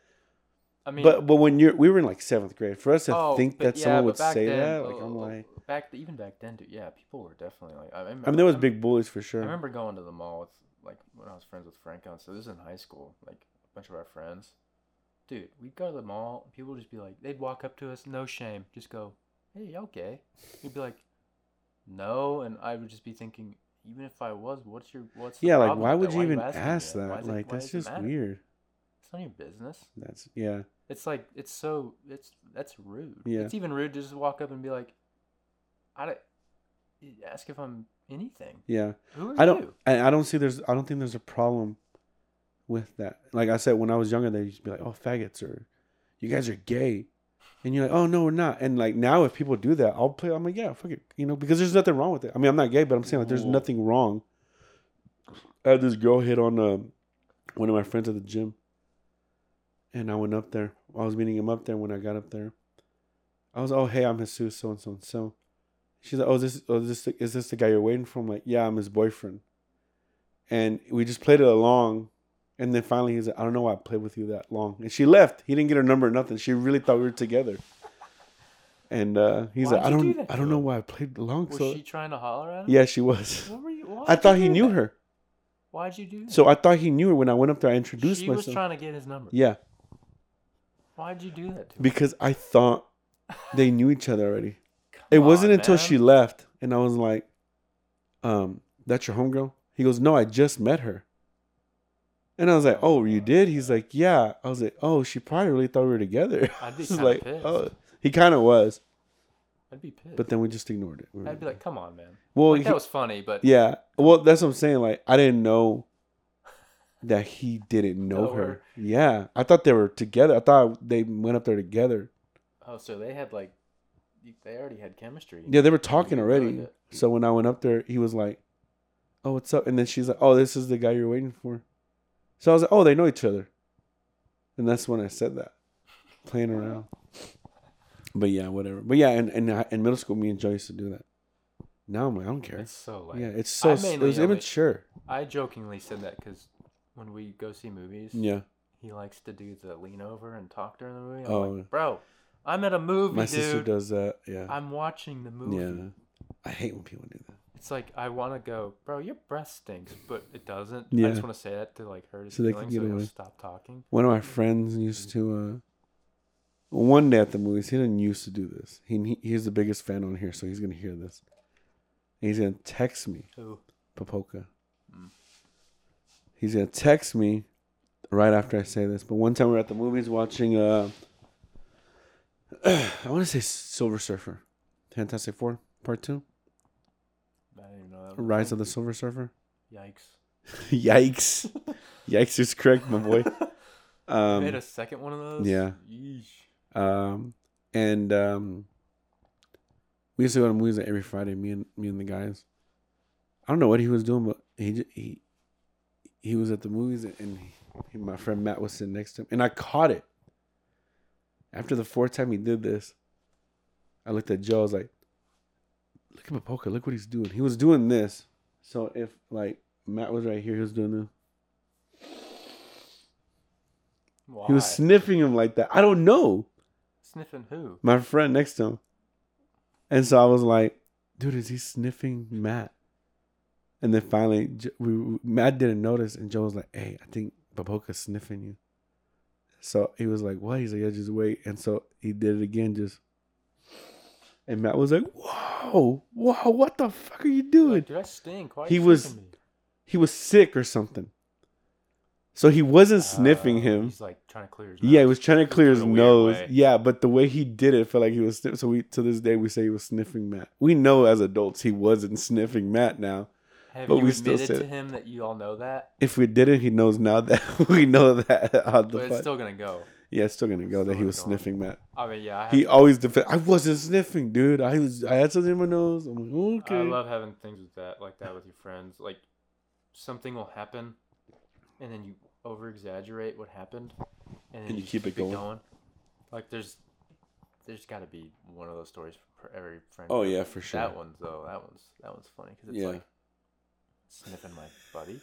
Speaker 1: I mean,
Speaker 2: but but when you're, we were in like seventh grade. For us to
Speaker 1: oh,
Speaker 2: think that
Speaker 1: yeah,
Speaker 2: someone would say
Speaker 1: then,
Speaker 2: that, like,
Speaker 1: uh,
Speaker 2: I'm like,
Speaker 1: back even back then, dude. Yeah, people were definitely like. I remember.
Speaker 2: I mean, there was big bullies for sure.
Speaker 1: I remember going to the mall with like when I was friends with Franco. So this is in high school. Like a bunch of our friends, dude. We'd go to the mall. and People would just be like, they'd walk up to us, no shame, just go, "Hey, y'all gay?" We'd be like, "No," and I would just be thinking, even if I was, what's your what's
Speaker 2: yeah, like, why would you even ask that?
Speaker 1: it-
Speaker 2: Like,
Speaker 1: why
Speaker 2: that's
Speaker 1: it
Speaker 2: just weird.
Speaker 1: It's none of your business.
Speaker 2: That's yeah.
Speaker 1: It's like it's so it's that's rude.
Speaker 2: Yeah.
Speaker 1: It's even rude to just walk up and be like, I don't ask if I'm anything.
Speaker 2: Yeah. I don't
Speaker 1: you?
Speaker 2: I, don't see there's I don't think there's a problem with that. Like I said, when I was younger, they used to be like, "Oh, faggots," or "You guys are gay," and you're like, "Oh no, we're not." And like now, if people do that, I'll play. I'm like, "Yeah, fuck it," you know, because there's nothing wrong with it. I mean, I'm not gay, but I'm saying like, there's nothing wrong. I had this girl hit on um, one of my friends at the gym, and I went up there. I was meeting him up there. When I got up there, I was, "Oh, hey, I'm Jesus, so and so and so." She's like, "Oh, is this, oh, is this, the, is this the guy you're waiting for?" I'm like, "Yeah, I'm his boyfriend." And we just played it along, and then finally he's like, "I don't know why I played with you that long." And she left. He didn't get her number, or nothing. She really thought we were together. And uh, he's
Speaker 1: Why'd
Speaker 2: like, "I
Speaker 1: do
Speaker 2: don't,
Speaker 1: that
Speaker 2: I don't know why I played along."
Speaker 1: Was
Speaker 2: so
Speaker 1: she trying to holler at him?
Speaker 2: yeah, she was.
Speaker 1: What were you?
Speaker 2: I thought
Speaker 1: you
Speaker 2: he knew
Speaker 1: that?
Speaker 2: her,
Speaker 1: Why'd you do that?
Speaker 2: so I thought he knew her when I went up there. I introduced myself.
Speaker 1: she was
Speaker 2: myself.
Speaker 1: trying to get his number.
Speaker 2: yeah,
Speaker 1: Why'd you do that to him?
Speaker 2: because I thought they knew each other already. It wasn't until
Speaker 1: man.
Speaker 2: she left, and I was like, "Um, that's your homegirl." He goes, "No, I just met her." And I was like, "Oh, you did?" He's like, "Yeah." I was like, "Oh, she probably really thought we were together."
Speaker 1: I'd (laughs) be kinda
Speaker 2: like,
Speaker 1: pissed.
Speaker 2: "Oh," he kind of was,
Speaker 1: I'd be pissed.
Speaker 2: but then we just ignored it. We were-
Speaker 1: I'd be like, come on, man.
Speaker 2: "Well,
Speaker 1: Like,
Speaker 2: he-
Speaker 1: that was funny, but
Speaker 2: yeah." Well, that's what I'm saying. Like, I didn't know (laughs) that he didn't know
Speaker 1: Know
Speaker 2: her.
Speaker 1: her.
Speaker 2: Yeah, I thought they were together. I thought they went up there together.
Speaker 1: oh, so they had like, they already had chemistry.
Speaker 2: Yeah, they were talking already. So when I went up there, he was like, "Oh, what's up?" And then she's like, "Oh, this is the guy you're waiting for." So I was like, "Oh, they know each other." And that's when I said that, playing around. But yeah, whatever. But yeah, in, in in middle school, me and Joe used to do that. Now I'm like, I don't care.
Speaker 1: It's so like.
Speaker 2: yeah, it's so
Speaker 1: I
Speaker 2: it was
Speaker 1: only-
Speaker 2: immature.
Speaker 1: I jokingly said that because when we go see movies,
Speaker 2: Yeah,
Speaker 1: he likes to do the lean over and talk during the movie. I'm
Speaker 2: Oh.
Speaker 1: like, bro, I'm at a movie,
Speaker 2: my
Speaker 1: dude.
Speaker 2: sister does that. Yeah,
Speaker 1: I'm watching the movie.
Speaker 2: yeah. I hate when people do that.
Speaker 1: It's like I want to go, bro. Your breath stinks, but it doesn't.
Speaker 2: Yeah.
Speaker 1: I just want to say that to like hurt his
Speaker 2: So they can get
Speaker 1: so
Speaker 2: away.
Speaker 1: stop talking.
Speaker 2: One of my friends used to. uh One day at the movies, he didn't used to do this. He, he he's the biggest fan on here, so he's gonna hear this. He's gonna text me,
Speaker 1: Who?
Speaker 2: Papoka.
Speaker 1: Mm.
Speaker 2: He's gonna text me right after I say this. But one time we were at the movies watching. uh (sighs) I want to say Silver Surfer, Fantastic Four Part Two,
Speaker 1: I didn't even know that.
Speaker 2: Rise of the Silver Surfer.
Speaker 1: Yikes! (laughs)
Speaker 2: Yikes! (laughs) Yikes is correct, my boy. (laughs) Um,
Speaker 1: made a second one of those.
Speaker 2: yeah.
Speaker 1: Yeesh.
Speaker 2: Um, and um, we used to go to movies like every Friday. Me and me and the guys. I don't know what he was doing, but he he he was at the movies, and he, my friend Matt was sitting next to him, and I caught it. After the fourth time he did this, I looked at Joe. I was like, "Look at Mapoka. Look what he's doing. He was doing this. So if like Matt was right here, he was doing this.
Speaker 1: Why?
Speaker 2: He was sniffing him like that. I don't know."
Speaker 1: sniffing who?
Speaker 2: my friend next to him. And so I was like, dude, is he sniffing Matt? And then finally, we, we- Matt didn't notice, and Joe was like, hey, I think Baboka's sniffing you. So he was like, "What?" He's like, "Yeah, just wait." And so he did it again, just. And Matt was like, "Whoa, whoa, what the fuck are you doing?"
Speaker 1: Like, dude, I stink. Why
Speaker 2: He was-
Speaker 1: me?
Speaker 2: He was sick or something. So he wasn't oh, sniffing
Speaker 1: Oh,
Speaker 2: him.
Speaker 1: He's like trying to clear his.
Speaker 2: Yeah, he was trying to clear his nose.
Speaker 1: way.
Speaker 2: Yeah, but the way he did it felt like he was sniff- so we to this day we say he was sniffing Matt. We know as adults he wasn't sniffing Matt now.
Speaker 1: Have
Speaker 2: but
Speaker 1: you
Speaker 2: we still
Speaker 1: admitted
Speaker 2: said
Speaker 1: to
Speaker 2: it.
Speaker 1: him that you all know that?
Speaker 2: If we didn't, he knows now that (laughs) we know that on the
Speaker 1: But it's still gonna go.
Speaker 2: Yeah, it's still gonna go that
Speaker 1: still
Speaker 2: he was
Speaker 1: go.
Speaker 2: sniffing Matt.
Speaker 1: I mean, yeah. I,
Speaker 2: He always defend I wasn't sniffing, dude. I was I had something in my nose. I'm like, oh, okay.
Speaker 1: I love having things with that, like that with your friends. Like something will happen, and then you over exaggerate what happened, and
Speaker 2: And you
Speaker 1: just
Speaker 2: keep it going.
Speaker 1: Like there's, there's got to be one of those stories for every friend.
Speaker 2: Oh, yeah, for sure.
Speaker 1: That one's though. That one's that one's funny because it's
Speaker 2: Yeah.
Speaker 1: like sniffing my buddy.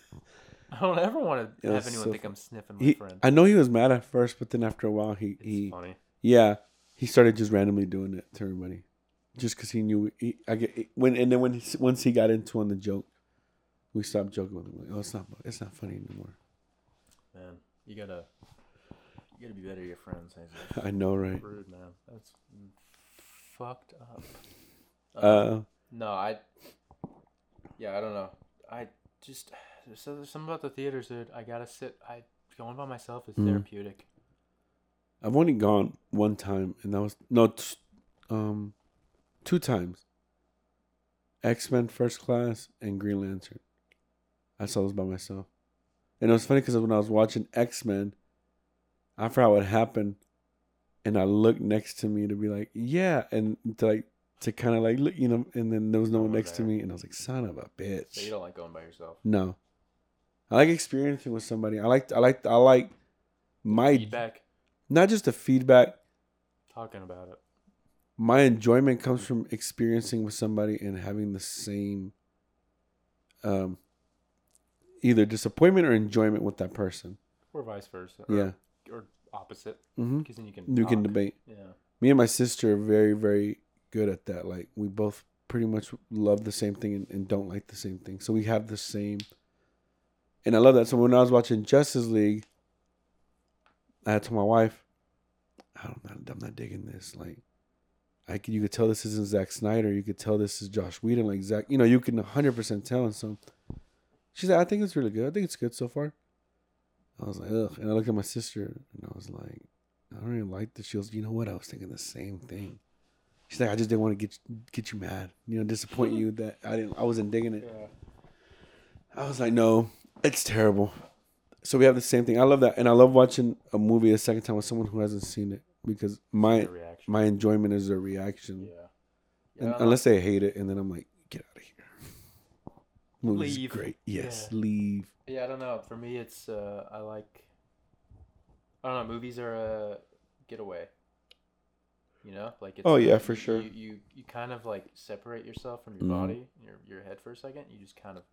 Speaker 1: I don't ever want to
Speaker 2: was
Speaker 1: have anyone
Speaker 2: so
Speaker 1: think. I'm sniffing my
Speaker 2: he,
Speaker 1: friend.
Speaker 2: I know he was mad at first, but then after a while he
Speaker 1: It's
Speaker 2: he
Speaker 1: funny.
Speaker 2: Yeah, he started just randomly doing it to everybody, just because he knew. He, I get when and then when he, once he got into on the joke, we stopped joking with him. Like, oh, it's not it's not funny anymore.
Speaker 1: Man, you gotta, you gotta be better to your friends. Hazel.
Speaker 2: I know, right?
Speaker 1: Rude, man. That's fucked up.
Speaker 2: Uh,
Speaker 1: no, I. Yeah, I don't know. I just so there's something about the theaters, dude. I gotta sit. I going by myself is
Speaker 2: Mhm.
Speaker 1: therapeutic.
Speaker 2: I've only gone one time, and that was no, t- um, two times. X Men First Class and Green Lantern. I saw those by myself, and it was funny because when I was watching X Men, I forgot what happened, and I looked next to me to be like, "Yeah," and to like to kind of like look, you know, and then there was no one next to me, and I was like, "Son of a
Speaker 1: So you don't like going by yourself.
Speaker 2: No, I like experiencing with somebody. I like, I like, I like my
Speaker 1: Feedback,
Speaker 2: not just the feedback
Speaker 1: talking about it.
Speaker 2: my enjoyment comes from experiencing with somebody and having the same um either disappointment or enjoyment with that person
Speaker 1: Or vice versa. Or,
Speaker 2: yeah
Speaker 1: Or opposite, because then you can.
Speaker 2: you can debate
Speaker 1: Yeah.
Speaker 2: me and my sister are very very good at that like we both pretty much love the same thing and, and don't like the same thing so we have the same and i love that so when i was watching justice league i had told my wife i'm not, I'm not digging this like I could, you could tell this isn't Zack Snyder. You could tell this is Josh Whedon. Like Zack, you know, you can 100% tell. And so she said, I think it's really good. I think it's good so far. I was like, ugh. And I looked at my sister and I was like, I don't even like. She goes, you know what? I was thinking the same thing. She's like, I just didn't want to get get you mad, you know, disappoint (laughs) you that I didn't, I wasn't digging it.
Speaker 1: Yeah.
Speaker 2: I was like, no, it's terrible. So we have the same thing. I love that, and I love watching a movie a second time with someone who hasn't seen it because my my enjoyment is their reaction,
Speaker 1: yeah. Yeah,
Speaker 2: unless they hate it, and then I'm like, get out of here. Movie's
Speaker 1: Leave.
Speaker 2: great. Yes,
Speaker 1: Yeah.
Speaker 2: leave.
Speaker 1: Yeah, I don't know. For me, it's uh, I like. I don't know. Movies are a getaway. You know, like it's.
Speaker 2: Oh, yeah, for sure.
Speaker 1: You, you you kind of like separate yourself from your
Speaker 2: Mhm.
Speaker 1: body, your your head for a second. You just kind of.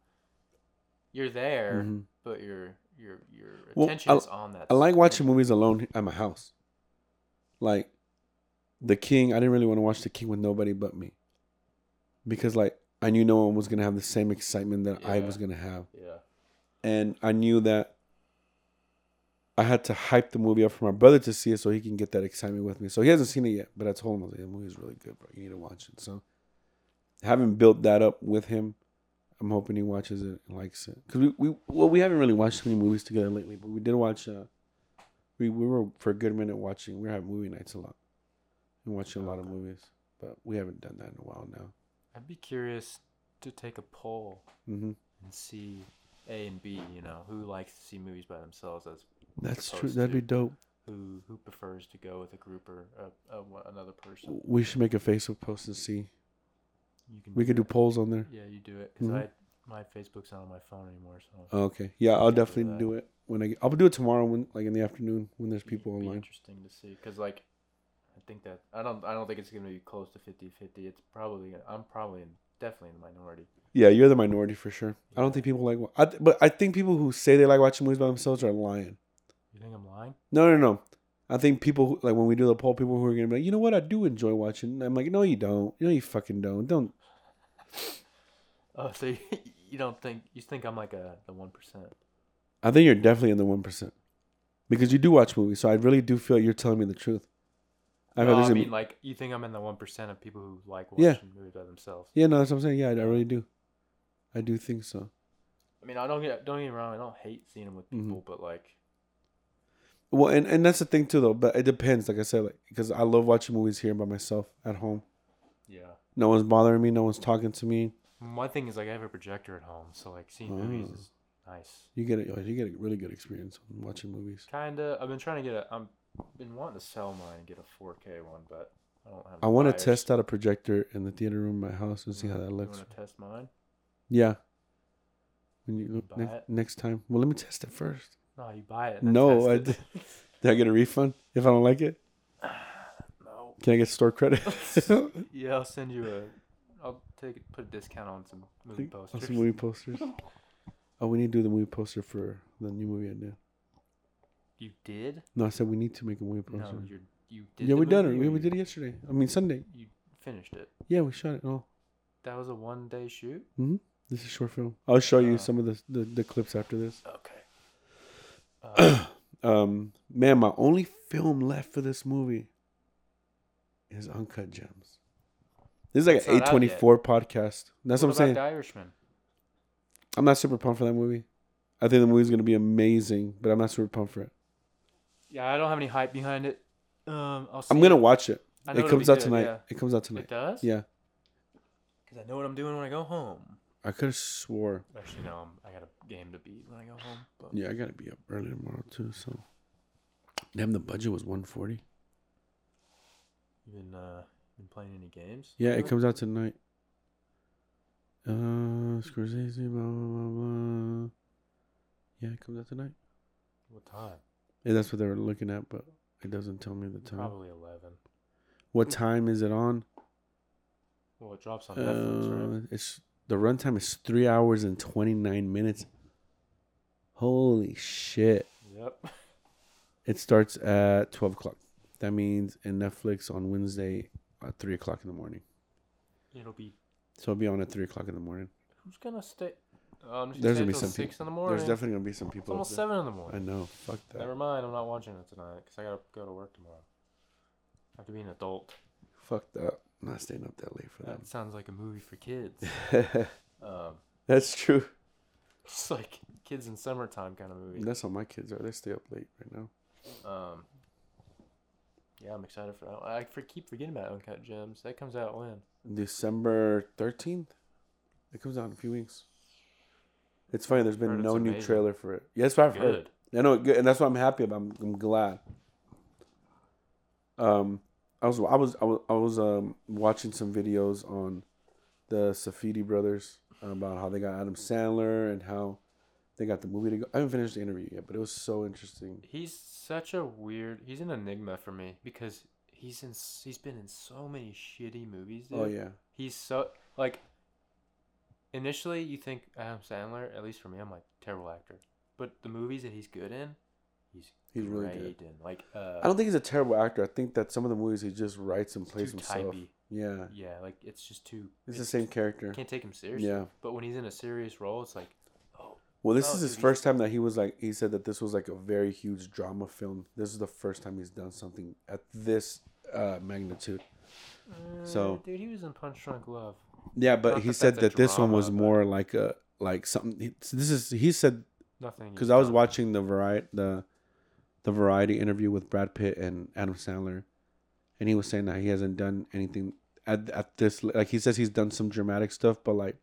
Speaker 1: You're there,
Speaker 2: Mhm.
Speaker 1: but your your your
Speaker 2: Well,
Speaker 1: attention
Speaker 2: I-
Speaker 1: is on that.
Speaker 2: I like watching movies alone at my house. Like The King, I didn't really want to watch The King with nobody but me. Because like I knew no one was gonna have the same excitement that I was gonna have.
Speaker 1: Yeah.
Speaker 2: And I knew that I had to hype the movie up for my brother to see it so he can get that excitement with me. So he hasn't seen it yet, but I told him I was like, the movie's really good, bro. You need to watch it. So having built that up with him, I'm hoping he watches it and likes it. Cause we, we well we haven't really watched many movies together lately, but we did watch. Uh, we we were for a good minute watching. We were having movie nights a lot, and watching a lot of movies. But we haven't done that in a while now.
Speaker 1: I'd be curious to take a poll
Speaker 2: hmm
Speaker 1: and see A and B. You know, who likes to see movies by themselves as
Speaker 2: That's true. That'd be dope.
Speaker 1: who who prefers to go with a group or a, a, another person.
Speaker 2: We should make a Facebook post and see.
Speaker 1: You can
Speaker 2: We could do polls on there.
Speaker 1: Yeah, you do it because
Speaker 2: Mhm.
Speaker 1: I my Facebook's not on my phone anymore, so
Speaker 2: Oh, okay. Yeah, I'll
Speaker 1: Can do
Speaker 2: definitely do it when I. Get, I'll do it tomorrow when like in the afternoon when there's people
Speaker 1: it'd be
Speaker 2: online.
Speaker 1: interesting to see because like I think that I don't I don't think it's gonna be close to 50-50. It's probably I'm probably in, definitely in the minority.
Speaker 2: Yeah, you're the minority for sure. I don't think people like. I, th- but I think people who say they like watching movies by themselves are lying.
Speaker 1: You think I'm lying?
Speaker 2: No, no, no. I think people who, like when we do the poll, people who are gonna be like, you know what, I do enjoy watching. I'm like, no, you don't. You know, you fucking don't. Don't. (laughs)
Speaker 1: Oh, so you, (laughs) you don't think you think I'm like a the one percent?
Speaker 2: I think you're definitely in the one percent because you do watch movies, so I really do feel you're telling me the truth. I've
Speaker 1: No, I mean, like, you think I'm in the one percent of people who like watching
Speaker 2: Yeah.
Speaker 1: movies by themselves?
Speaker 2: yeah, no, that's what I'm saying. Yeah, I, I really do. I do think so.
Speaker 1: I mean, I don't get don't get me wrong. I don't hate seeing them with
Speaker 2: Mhm.
Speaker 1: people, but like,
Speaker 2: Well, and, and that's the thing too, though. But it depends. Like I said, like because I love watching movies here by myself at home.
Speaker 1: yeah.
Speaker 2: No one's bothering me. No one's talking to me.
Speaker 1: My thing is like I have a projector at home, so like seeing movies
Speaker 2: Oh.
Speaker 1: is nice.
Speaker 2: You get it. you get a really good experience watching movies.
Speaker 1: Kinda. I've been trying to get a. I'm been wanting to sell mine and get a 4K one, but I don't have.
Speaker 2: I want to test out a projector in the theater room in my house and see how uh-huh.
Speaker 1: that
Speaker 2: looks.
Speaker 1: You want to test mine?
Speaker 2: Yeah. When you look
Speaker 1: Buy
Speaker 2: next,
Speaker 1: it?
Speaker 2: next time, well, let me test it first.
Speaker 1: No, you buy it.
Speaker 2: No, I. Did (laughs) I get a refund if I don't like it? (sighs)
Speaker 1: no.
Speaker 2: Can I get store credit? (laughs) (laughs)
Speaker 1: Yeah, I'll send you a. I'll take put a discount on some movie
Speaker 2: On
Speaker 1: posters.
Speaker 2: some movie posters. Oh, we need to do the movie poster for the new movie I did.
Speaker 1: You did?
Speaker 2: No, I said we need to make a movie
Speaker 1: No,
Speaker 2: poster.
Speaker 1: you're, you did.
Speaker 2: yeah, we done it. We, we did it yesterday. I mean Sunday.
Speaker 1: You finished it.
Speaker 2: Yeah, we shot it. Oh,
Speaker 1: That was a one day shoot. Mhm.
Speaker 2: This is a short film. I'll show you
Speaker 1: Oh.
Speaker 2: some of the, the the clips after this.
Speaker 1: Okay. Uh, (clears throat)
Speaker 2: Um, man, my only film left for this movie is Uncut Gems. This is like
Speaker 1: It's
Speaker 2: an A twenty four podcast. That's what, I'm
Speaker 1: about
Speaker 2: saying.
Speaker 1: The Irishman.
Speaker 2: I'm not super pumped for that movie. I think the movie's gonna be amazing, but I'm not super pumped for it.
Speaker 1: Yeah, I don't have any hype behind it. Um, I'll.
Speaker 2: I'm gonna
Speaker 1: it.
Speaker 2: watch it.
Speaker 1: I
Speaker 2: It comes out
Speaker 1: good,
Speaker 2: tonight.
Speaker 1: yeah.
Speaker 2: It comes out tonight.
Speaker 1: It does.
Speaker 2: Yeah,
Speaker 1: Because I know what I'm doing when I go home.
Speaker 2: I could have swore.
Speaker 1: Actually, no. I'm, I got a game to beat when I go home. But
Speaker 2: Yeah, I gotta be up early tomorrow too. So, damn, the budget was 140.
Speaker 1: you been uh been playing any games?
Speaker 2: Yeah, it comes out tonight. Uh, Scorsese, blah blah blah blah. Yeah, it comes out tonight.
Speaker 1: What time?
Speaker 2: Yeah, that's what they were looking at, but it doesn't tell me the time.
Speaker 1: Probably eleven.
Speaker 2: What time is it on?
Speaker 1: Well, it drops on Netflix, right?
Speaker 2: Uh, it's the runtime is three hours and 29 minutes. Holy shit!
Speaker 1: Yep.
Speaker 2: It starts at 12 o'clock. That means in Netflix on Wednesday at three o'clock in the morning.
Speaker 1: It'll be.
Speaker 2: So it'll be on at three o'clock in the morning.
Speaker 1: Who's gonna stay? Oh, I'm just
Speaker 2: There's gonna be some
Speaker 1: six in the morning.
Speaker 2: There's definitely gonna be some people. up
Speaker 1: almost seven in the morning.
Speaker 2: I know. Fuck that.
Speaker 1: Never mind. I'm not watching it tonight because I gotta go to work tomorrow. I have to be an adult.
Speaker 2: Fuck that. I'm not staying up that late for
Speaker 1: That sounds like a movie for kids. (laughs) um,
Speaker 2: That's true.
Speaker 1: it's like kids in summertime kind of movie.
Speaker 2: That's how my kids are. They stay up late right now.
Speaker 1: Um, yeah, I'm excited for that. I for, keep forgetting about Uncut Gems. That comes out when?
Speaker 2: December 13th. It comes out in a few weeks. It's funny. There's been no new trailer for it. Yes, I've heard.
Speaker 1: Good.
Speaker 2: I know, good, and that's what I'm happy about. I'm, I'm glad. Um, I was I was I was, I was um watching some videos on the Safdie brothers about how they got Adam Sandler and how they got the movie to go. I haven't finished the interview yet, but it was so interesting.
Speaker 1: He's such a weird. He's an enigma for me because he's in. He's been in so many shitty movies. Dude.
Speaker 2: Oh yeah,
Speaker 1: He's so like. Initially, you think Adam Sandler. At least for me, I'm like terrible actor. But the movies that he's good in, he's
Speaker 2: he's really good.
Speaker 1: in. Like uh,
Speaker 2: I don't think he's a terrible actor. I think that some of the movies he just writes and plays himself.
Speaker 1: typey.
Speaker 2: Yeah,
Speaker 1: Yeah, like it's just too.
Speaker 2: it's the same character.
Speaker 1: Can't take him seriously.
Speaker 2: Yeah.
Speaker 1: But when he's in a serious role, it's like, oh,
Speaker 2: Well, this
Speaker 1: Oh,
Speaker 2: is his
Speaker 1: dude,
Speaker 2: first time that he was like he said that this was like a very huge drama film. This is the first time he's done something at this uh, magnitude. So-
Speaker 1: uh, dude, he was in Punch Drunk Love.
Speaker 2: Yeah, but
Speaker 1: Not
Speaker 2: he
Speaker 1: that
Speaker 2: said that this one was more like a like something. he- This is he said
Speaker 1: Nothing.
Speaker 2: because I was watching the variety the the variety interview with Brad Pitt and Adam Sandler, and he was saying that he hasn't done anything at at this like he says he's done some dramatic stuff, but like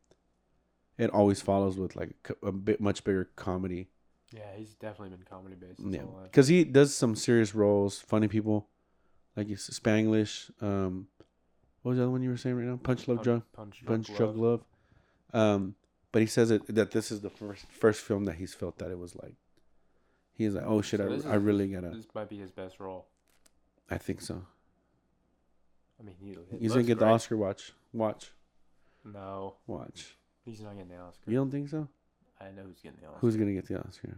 Speaker 2: it always follows with like a bit much bigger comedy.
Speaker 1: Yeah, he's definitely been comedy based.
Speaker 2: Yeah, because he does some serious roles, funny people, like Spanglish. Um, what was the other one you were saying right now? Punch Love
Speaker 1: Punch, Punch,
Speaker 2: Punch
Speaker 1: Drunk
Speaker 2: Drunk
Speaker 1: Love.
Speaker 2: Love. Um, but he says it that this is the first first film that he's felt that it was like. He's like, oh shit,
Speaker 1: So
Speaker 2: I, I really gotta.
Speaker 1: This might be his best role.
Speaker 2: I think so.
Speaker 1: I mean, he.
Speaker 2: He's gonna get the. Oscar. Watch, watch,
Speaker 1: No,
Speaker 2: watch.
Speaker 1: he's not getting the Oscar.
Speaker 2: You don't think so?
Speaker 1: I know who's getting the Oscar.
Speaker 2: Who's gonna get the Oscar?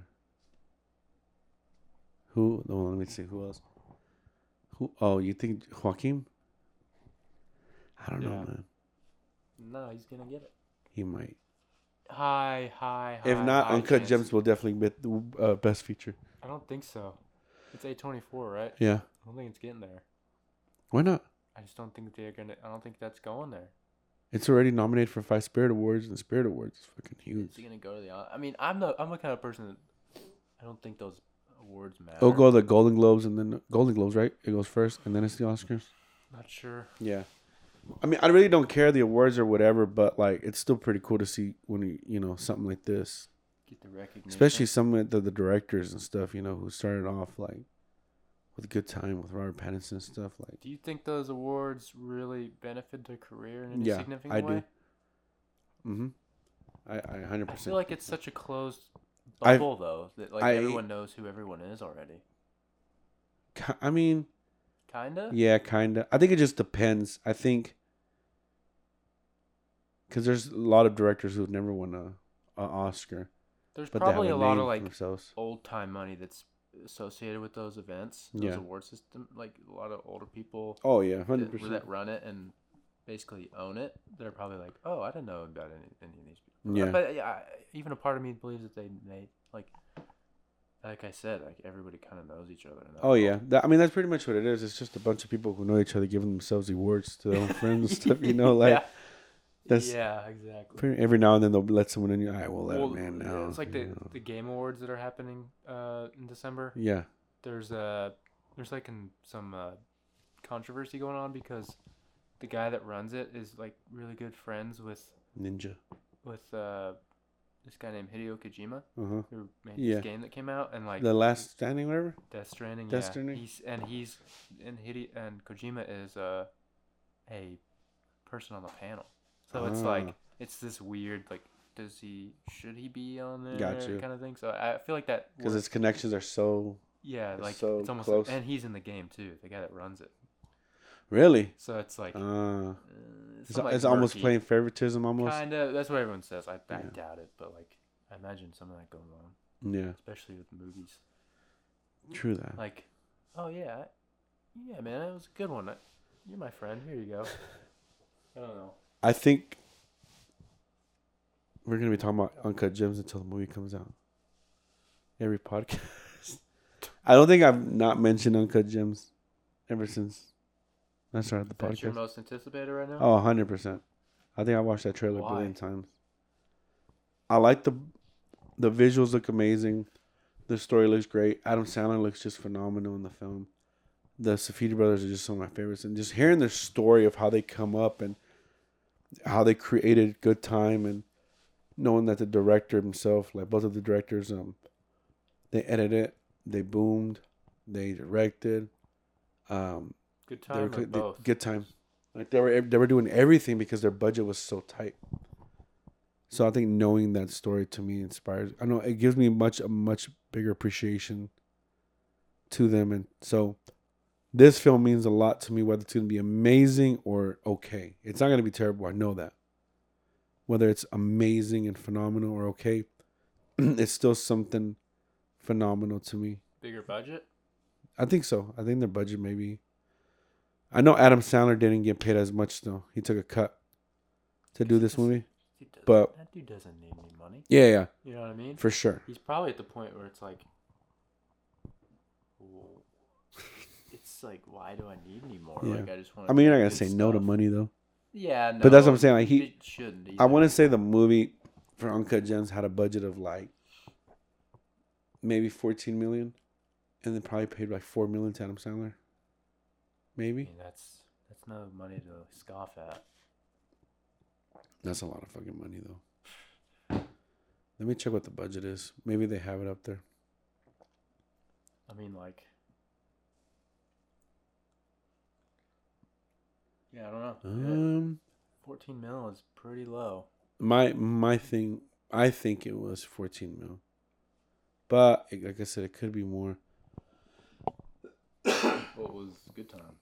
Speaker 2: Who? No, let me see. Who else? Who? Oh, you think Joaquin? I don't know, man.
Speaker 1: No, he's gonna get it.
Speaker 2: He might.
Speaker 1: High, high, high.
Speaker 2: If not,
Speaker 1: high
Speaker 2: Uncut
Speaker 1: chance.
Speaker 2: Gems will definitely get the uh, best feature.
Speaker 1: I don't think so. It's A twenty four, right?
Speaker 2: Yeah.
Speaker 1: I don't think it's getting there.
Speaker 2: Why not?
Speaker 1: I just don't think they're gonna. I don't think that's going there.
Speaker 2: It's already nominated for five Spirit Awards, and Spirit Awards is fucking huge.
Speaker 1: Is it gonna go to the? I mean, I'm the I'm the kind of person that I don't think those awards matter.
Speaker 2: It'll go to the Golden Globes and then Golden Globes, right? It goes first, and then it's the Oscars.
Speaker 1: Not sure.
Speaker 2: Yeah. I mean, I really don't care the awards or whatever, but like, it's still pretty cool to see when you, you know something like this,
Speaker 1: Get the recognition.
Speaker 2: especially some of the, the directors and stuff. You know, who started off like with a good time with Robert Pattinson and stuff. Like,
Speaker 1: Do you think those awards really benefit their career in any
Speaker 2: Yeah,
Speaker 1: significant
Speaker 2: I do.
Speaker 1: way?
Speaker 2: mm-hmm. I I hundred percent.
Speaker 1: I feel like it's such a closed bubble, though, that like
Speaker 2: I-
Speaker 1: everyone knows who everyone is already.
Speaker 2: I mean,
Speaker 1: Kinda.
Speaker 2: yeah, kind of. I think it just depends. I think because there's a lot of directors who've never won a, a Oscar,
Speaker 1: There's
Speaker 2: but
Speaker 1: probably
Speaker 2: a,
Speaker 1: a lot of like old time money that's associated with those events, those
Speaker 2: Yeah.
Speaker 1: award system. Like a lot of older people
Speaker 2: Oh yeah, hundred percent.
Speaker 1: that run it and basically own it. They're probably like, oh, I didn't know about any, any of these people.
Speaker 2: Yeah.
Speaker 1: But yeah, even a part of me believes that they made like, like I said, like everybody kind of knows each other. in
Speaker 2: Oh yeah, that, I mean that's pretty much what it is. It's just a bunch of people who know each other giving themselves awards to their own (laughs) friends and stuff. You know, like
Speaker 1: yeah.
Speaker 2: that's-
Speaker 1: yeah, exactly.
Speaker 2: pretty, every now and then they'll let someone in. All right, we'll let
Speaker 1: Well,
Speaker 2: a man
Speaker 1: yeah. It's like the
Speaker 2: know.
Speaker 1: the game awards that are happening uh, in December.
Speaker 2: yeah,
Speaker 1: There's uh there's like an, some uh, controversy going on because the guy that runs it is like really good friends with
Speaker 2: ninja.
Speaker 1: with uh, this guy named Hideo Kojima
Speaker 2: huh.
Speaker 1: who made
Speaker 2: Yeah.
Speaker 1: this game that came out and like
Speaker 2: The last standing, whatever.
Speaker 1: Death Stranding.
Speaker 2: Death
Speaker 1: yeah.
Speaker 2: Stranding?
Speaker 1: He's and he's and Hideo and Kojima is uh, a person on the panel. So it's
Speaker 2: Ah.
Speaker 1: like it's this weird like does he should he be on there
Speaker 2: Gotcha.
Speaker 1: kind of thing. So I feel like that
Speaker 2: Because his connections are so
Speaker 1: yeah like
Speaker 2: so
Speaker 1: it's almost
Speaker 2: close.
Speaker 1: and he's in the game too the guy that runs it.
Speaker 2: Really.
Speaker 1: So it's like
Speaker 2: Uh,
Speaker 1: uh,
Speaker 2: it's, it's almost playing favoritism, almost.
Speaker 1: Kind of. That's what everyone says. I, I
Speaker 2: Yeah.
Speaker 1: doubt it, but like I imagine some of that goes on,
Speaker 2: Yeah,
Speaker 1: especially with movies.
Speaker 2: true that.
Speaker 1: Like, oh yeah, yeah, man, it was a good one. I, you're my friend. Here you go. (laughs) I don't know.
Speaker 2: I think we're gonna be talking about uncut gems until the movie comes out. Every podcast. (laughs) I don't think I've not mentioned uncut gems ever since I started the
Speaker 1: That's your
Speaker 2: podcast.
Speaker 1: most anticipated right now.
Speaker 2: Oh, 100 percent. I think I watched that trailer a billion times. I like the the visuals look amazing. The story looks great. Adam Sandler looks just phenomenal in the film. The Safdie brothers are just some of my favorites, and just hearing their story of how they come up and how they created Good Time, and knowing that the director himself, like both of the directors, um, they edited, they boomed, they directed, um,
Speaker 1: Good
Speaker 2: they were
Speaker 1: time or
Speaker 2: cl- they-
Speaker 1: both.
Speaker 2: good time. Like they were they were doing everything because their budget was so tight. So I think knowing that story to me inspires. I know it gives me much a much bigger appreciation to them, and so this film means a lot to me. Whether it's going to be amazing or okay, it's not going to be terrible. I know that. Whether it's amazing and phenomenal or okay, (clears throat) it's still something phenomenal to me.
Speaker 1: Bigger budget.
Speaker 2: I think so. I think their budget maybe. I know Adam Sandler didn't get paid as much though. He took a cut to do this movie. But-
Speaker 1: that dude doesn't need any money.
Speaker 2: Yeah, yeah,
Speaker 1: You know what I mean?
Speaker 2: for sure.
Speaker 1: He's probably at the point where it's like, well, it's like, why do I need any more?
Speaker 2: Yeah.
Speaker 1: Like, I just want.
Speaker 2: I mean, you're not gonna say no to money though.
Speaker 1: Yeah, no,
Speaker 2: But that's what I'm saying, like, he-
Speaker 1: shouldn't.
Speaker 2: I want to say the movie for Uncut Gems had a budget of like maybe 14 million, and then probably paid like four million to Adam Sandler.
Speaker 1: I
Speaker 2: Maybe
Speaker 1: mean, that's that's no money to scoff at.
Speaker 2: that's a lot of fucking money though. Let me check what the budget is. Maybe they have it up there.
Speaker 1: I mean, like, yeah, I don't know.
Speaker 2: Um,
Speaker 1: Fourteen mil is pretty low.
Speaker 2: my my thing, I think it was 14 mil, but like I said, it could be more.
Speaker 1: What was good time?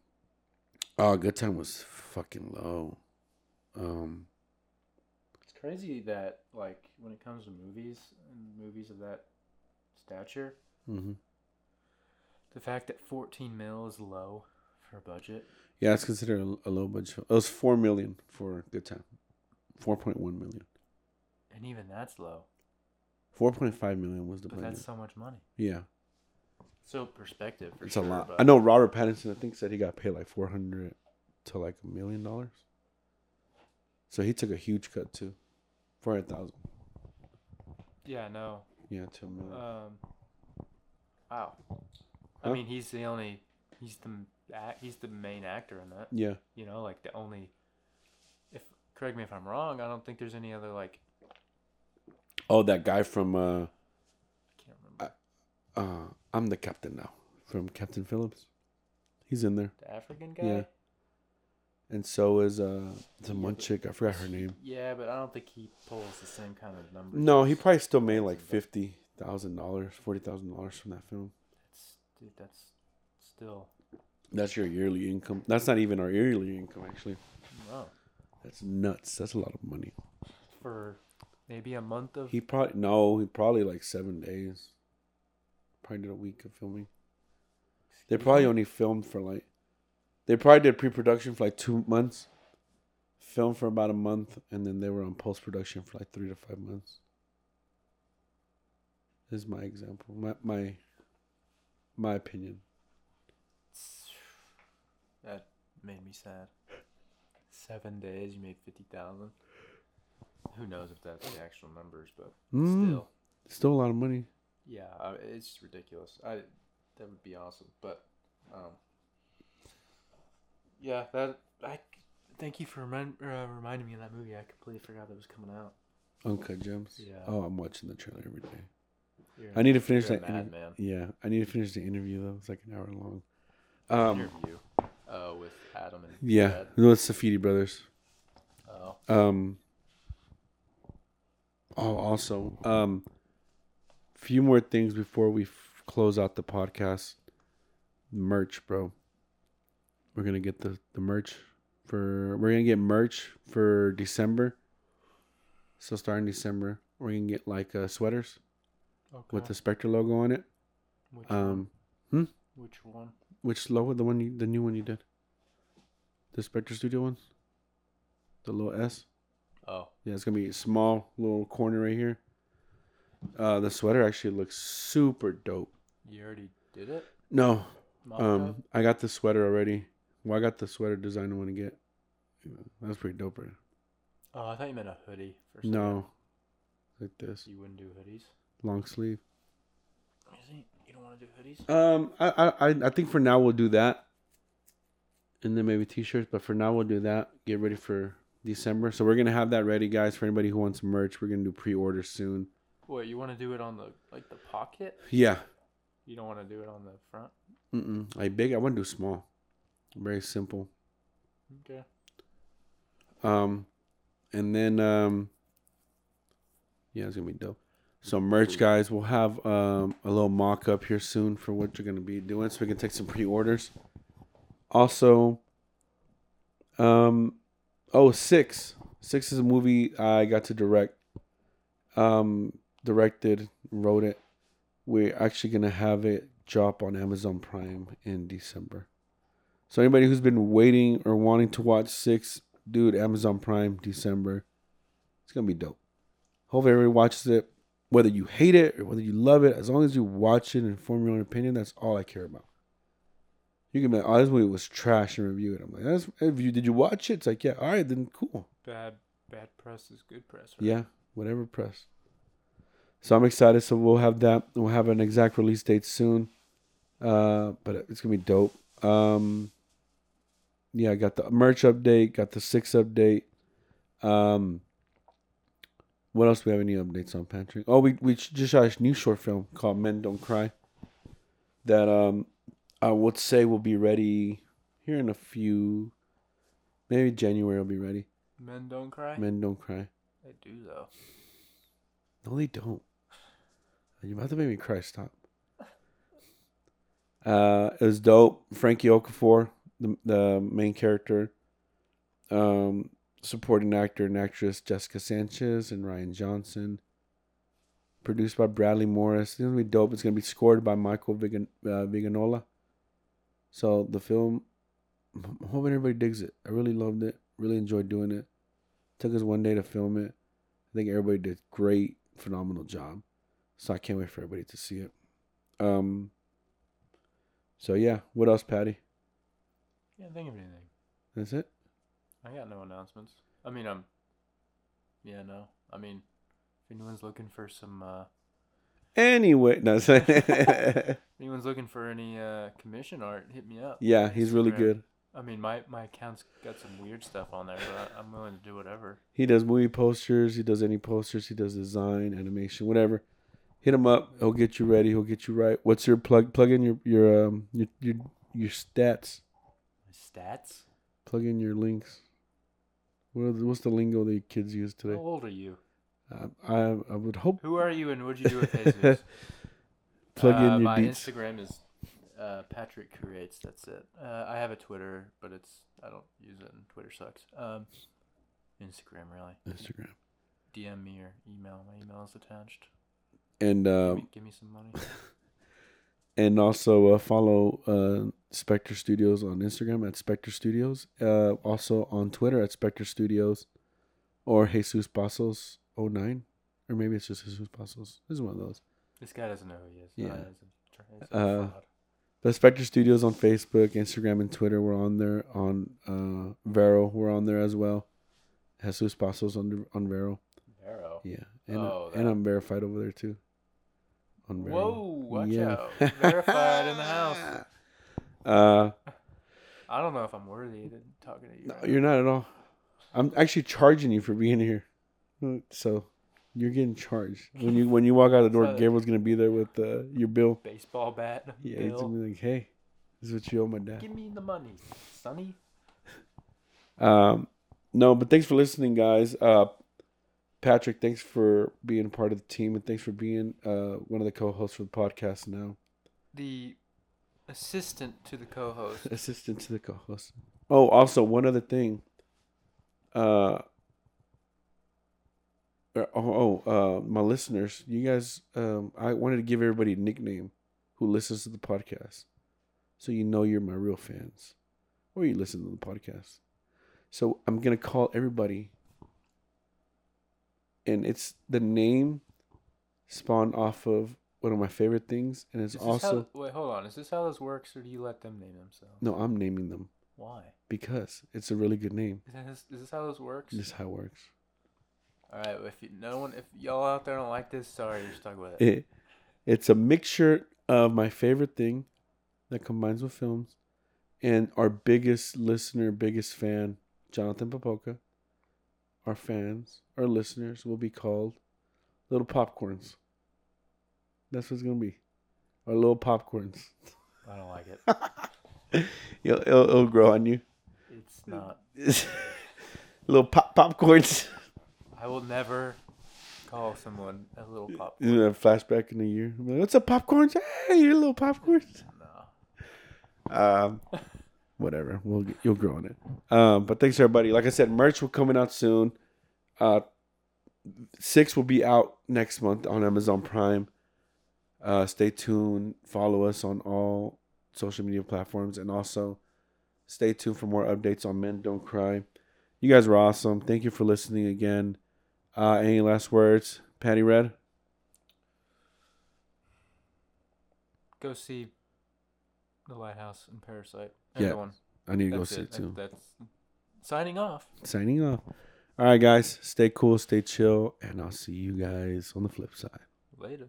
Speaker 2: Oh, Good Time was fucking low. Um,
Speaker 1: It's crazy that like when it comes to movies and movies of that stature,
Speaker 2: mhm.
Speaker 1: the fact that 14 mil is low for a budget.
Speaker 2: Yeah, it's considered a, a low budget. It was four million for Good Time, four point one million.
Speaker 1: And even that's low.
Speaker 2: Four point five million was the
Speaker 1: But
Speaker 2: budget.
Speaker 1: that's so much money.
Speaker 2: Yeah,
Speaker 1: So perspective. For
Speaker 2: It's
Speaker 1: sure,
Speaker 2: a lot. I know Robert Pattinson. I think said he got paid like four hundred to like a million dollars. So he took a huge cut too, four hundred thousand.
Speaker 1: Yeah, no.
Speaker 2: Yeah, to a million.
Speaker 1: Um. Wow. I mean, he's the only. He's the he's the main actor in that.
Speaker 2: yeah,
Speaker 1: You know, like the only. If correct me if I'm wrong, I don't think there's any other like.
Speaker 2: Oh, that guy from uh,
Speaker 1: I can't remember
Speaker 2: uh, I'm the captain now from Captain Phillips. He's in there,
Speaker 1: the African guy.
Speaker 2: Yeah. and so is uh, the one chick. I forgot her name.
Speaker 1: Yeah, but I don't think he pulls the same kind of numbers.
Speaker 2: No, he probably still made like fifty thousand dollars, forty thousand dollars from that film.
Speaker 1: That's, dude, that's still
Speaker 2: That's your yearly income. That's not even our yearly income, actually.
Speaker 1: no
Speaker 2: That's nuts. That's a lot of money.
Speaker 1: for maybe a month of.
Speaker 2: He probably no. He probably like seven days. Probably did a week of filming. They probably only filmed for like. They probably did pre-production for like two months. Filmed for about a month, and then they were on post-production for like three to five months. This is my example. My my. My opinion. (sighs)
Speaker 1: That made me sad. (laughs) Seven days, you made fifty thousand. Who knows if that's the actual numbers, but
Speaker 2: Mm,
Speaker 1: still,
Speaker 2: still a lot of money.
Speaker 1: Yeah, I, it's ridiculous. I that would be awesome, but um, yeah, that I thank you for remind, uh, reminding me of that movie. I completely forgot that was coming out.
Speaker 2: Uncut Gems.
Speaker 1: Yeah.
Speaker 2: Oh, I'm watching the trailer every day.
Speaker 1: You're
Speaker 2: I need to finish that. interv-
Speaker 1: madman.
Speaker 2: yeah, I need to finish the interview though. It's like an hour long. Um,
Speaker 1: interview uh, with Adam and
Speaker 2: yeah,
Speaker 1: Brad.
Speaker 2: no, it's the Safdie brothers.
Speaker 1: Oh,
Speaker 2: Um. Oh, also, um, few more things before we f- close out the podcast. Merch, bro. We're gonna get the the merch for. We're gonna get merch for December. So starting December, we're gonna get like uh, sweaters
Speaker 1: okay.
Speaker 2: with the Spektre logo on it.
Speaker 1: which
Speaker 2: Um,
Speaker 1: one? which one?
Speaker 2: which logo? The one you, the new one you did. The Spektre Studio one. The little S.
Speaker 1: Oh,
Speaker 2: Yeah, it's gonna be a small little corner right here. Uh, the sweater actually looks super dope.
Speaker 1: you already did it.
Speaker 2: No, um, I got the sweater already. Well, I got the sweater design I want to get. That's pretty dope, right?
Speaker 1: Oh, I thought you meant a hoodie. For some
Speaker 2: No, like this
Speaker 1: you wouldn't do hoodies.
Speaker 2: long sleeve.
Speaker 1: You don't want to do hoodies?
Speaker 2: Um, I, I, I- I think for now we'll do that, and then maybe t-shirts. But for now we'll do that. Get ready for December. So we're gonna have that ready, guys. For anybody who wants merch, we're gonna do pre-order soon.
Speaker 1: What you want to do it on the like the pocket?
Speaker 2: Yeah.
Speaker 1: You don't want to do it on the front.
Speaker 2: Mm-mm. I big. I want to do small. Very simple.
Speaker 1: Okay.
Speaker 2: Um, and then um, yeah, it's gonna be dope. So merch, guys. We'll have um a little mock up here soon for what you're gonna be doing, so we can take some pre-orders. Also, um, oh six. Six is a movie I got to direct. Um, directed, wrote it. We're actually gonna have it drop on Amazon Prime in December. So anybody who's been waiting or wanting to watch Six, dude, Amazon Prime December, it's gonna be dope. Hope everybody watches it, whether you hate it or whether you love it. As long as you watch it and form your own opinion, that's all I care about. You can be like, oh, this movie was trash and review it. I'm like, that's, if you did you watch it? It's like, yeah, all right, then cool.
Speaker 1: Bad bad press is good press. Right?
Speaker 2: Yeah, whatever press. So I'm excited. So we'll have that. We'll have an exact release date soon. Uh, but it's gonna be dope. Um, yeah, I got the merch update. Got the six update. Um, what else do we have any updates on Patrick? Oh, we we just shot a new short film called Men Don't Cry. That um, I would say will be ready here in a few. Maybe January will be ready.
Speaker 1: Men don't cry.
Speaker 2: Men Don't Cry.
Speaker 1: They do though.
Speaker 2: No, they don't. You're about to make me cry. Stop. (laughs) Uh, it was dope. Frankie Okafor, the the main character. Um, supporting actor and actress Jessica Sanchez and Ryan Johnson. Produced by Bradley Morris. It's gonna be dope. It's gonna be scored by Michael Vigan, uh, Viganola. So the film, I'm hoping everybody digs it. I really loved it. Really enjoyed doing it. Took us one day to film it. I think everybody did great, phenomenal job. So I can't wait for everybody to see it. Um, So yeah, what else, Patty?
Speaker 1: Can't think of anything.
Speaker 2: That's it.
Speaker 1: I got no announcements. I mean, I'm. Yeah, no. I mean, if anyone's looking for some, uh,
Speaker 2: Anyway, no. (laughs)
Speaker 1: anyone's looking for any uh, commission art, hit me up.
Speaker 2: yeah, he's really good.
Speaker 1: I mean, my my account's got some weird stuff on there, but I'm willing to do whatever.
Speaker 2: He does movie posters. He does any posters. He does design, animation, whatever. Hit him up. He'll get you ready. He'll get you right. What's your plug? Plug in your your um your your, your stats.
Speaker 1: My stats.
Speaker 2: Plug in your links. What the, what's the lingo the kids use today?
Speaker 1: How old are you?
Speaker 2: Uh, I I would hope
Speaker 1: Who are you, and what'd you do with Jesus? (laughs)
Speaker 2: plug
Speaker 1: Uh,
Speaker 2: in your
Speaker 1: my
Speaker 2: deets.
Speaker 1: Instagram is uh, Patrick Creates. That's it. Uh, I have a Twitter, but it's I don't use it, and Twitter sucks. Um, Instagram really.
Speaker 2: Instagram
Speaker 1: DM me or email. My email is attached.
Speaker 2: and
Speaker 1: Give,
Speaker 2: um
Speaker 1: me, give me some money. (laughs)
Speaker 2: and also uh, follow uh, Spektre Studios on Instagram at Spektre Studios. Uh, also on Twitter at Spektre Studios, or Jesus Pasos 09. or maybe it's just Jesus Pasos. This is one of those.
Speaker 1: This guy doesn't know who he is.
Speaker 2: Yeah.
Speaker 1: Uh, he's a he's a
Speaker 2: Uh,
Speaker 1: fraud.
Speaker 2: The Spektre Studios on Facebook, Instagram, and Twitter. We're on there. On uh, Vero, we're on there as well. Jesus Pasos on on Vero.
Speaker 1: Arrow.
Speaker 2: Yeah, and
Speaker 1: Oh,
Speaker 2: and I'm verified over there too. On Vero.
Speaker 1: Whoa! Watch
Speaker 2: Yeah.
Speaker 1: out! Verified in the house. (laughs)
Speaker 2: Uh,
Speaker 1: I don't know if I'm worthy to talking to you.
Speaker 2: no,
Speaker 1: right
Speaker 2: you're not at all. I'm actually charging you for being here, so you're getting charged when you when you walk out the door. Gabriel's gonna be there with uh, your bill.
Speaker 1: baseball bat.
Speaker 2: Yeah, he's
Speaker 1: bill.
Speaker 2: gonna be like, "Hey, this is what you owe my dad."
Speaker 1: Give me the money, Sonny.
Speaker 2: Um, no, but thanks for listening, guys. Uh, Patrick, thanks for being part of the team, and thanks for being uh one of the co-hosts for the podcast now.
Speaker 1: The assistant to the co-host. (laughs)
Speaker 2: Assistant to the co-host. Oh, also one other thing. Uh. Uh, Oh, oh, uh, my listeners, you guys, um, I wanted to give everybody a nickname who listens to the podcast, so you know you're my real fans, or you listen to the podcast. So I'm gonna call everybody, and it's the name spawned off of one of my favorite things, and it's also
Speaker 1: how, wait, hold on. Is this how this works, or do you let them name themselves?
Speaker 2: no, I'm naming them
Speaker 1: Why?
Speaker 2: because it's a really good name.
Speaker 1: Is this, is this how this works?
Speaker 2: This is how it works.
Speaker 1: All right. If you, no one, if y'all out there don't like this, sorry, you're stuck with it.
Speaker 2: It, it's a mixture of my favorite thing that combines with films and our biggest listener, biggest fan, Jonathan Papoka. Our fans, our listeners will be called little popcorns. That's what it's gonna be. Our little popcorns.
Speaker 1: I don't like it. (laughs)
Speaker 2: it'll, it'll, it'll grow on you.
Speaker 1: It's not. (laughs)
Speaker 2: little pop popcorns.
Speaker 1: I will never call someone a little pop.
Speaker 2: You know, flashback in a year. I'm like, What's up, popcorns? Hey, you're a little popcorns.
Speaker 1: No.
Speaker 2: Um, (laughs) whatever. We'll get, you'll grow on it. Um, but thanks everybody. Like I said, merch will coming out soon. Uh, six will be out next month on Amazon Prime. Uh, stay tuned. Follow us on all social media platforms, and also stay tuned for more updates on Men Don't Cry. You guys were awesome. Thank you for listening again. Uh, any last words, Patty Red?
Speaker 1: Go see the lighthouse and Parasite.
Speaker 2: Yeah,
Speaker 1: Everyone.
Speaker 2: I need to go
Speaker 1: That's
Speaker 2: see
Speaker 1: it.
Speaker 2: it too.
Speaker 1: That- That's signing off.
Speaker 2: signing off. All right, guys, stay cool, stay chill, and I'll see you guys on the flip side.
Speaker 1: Later.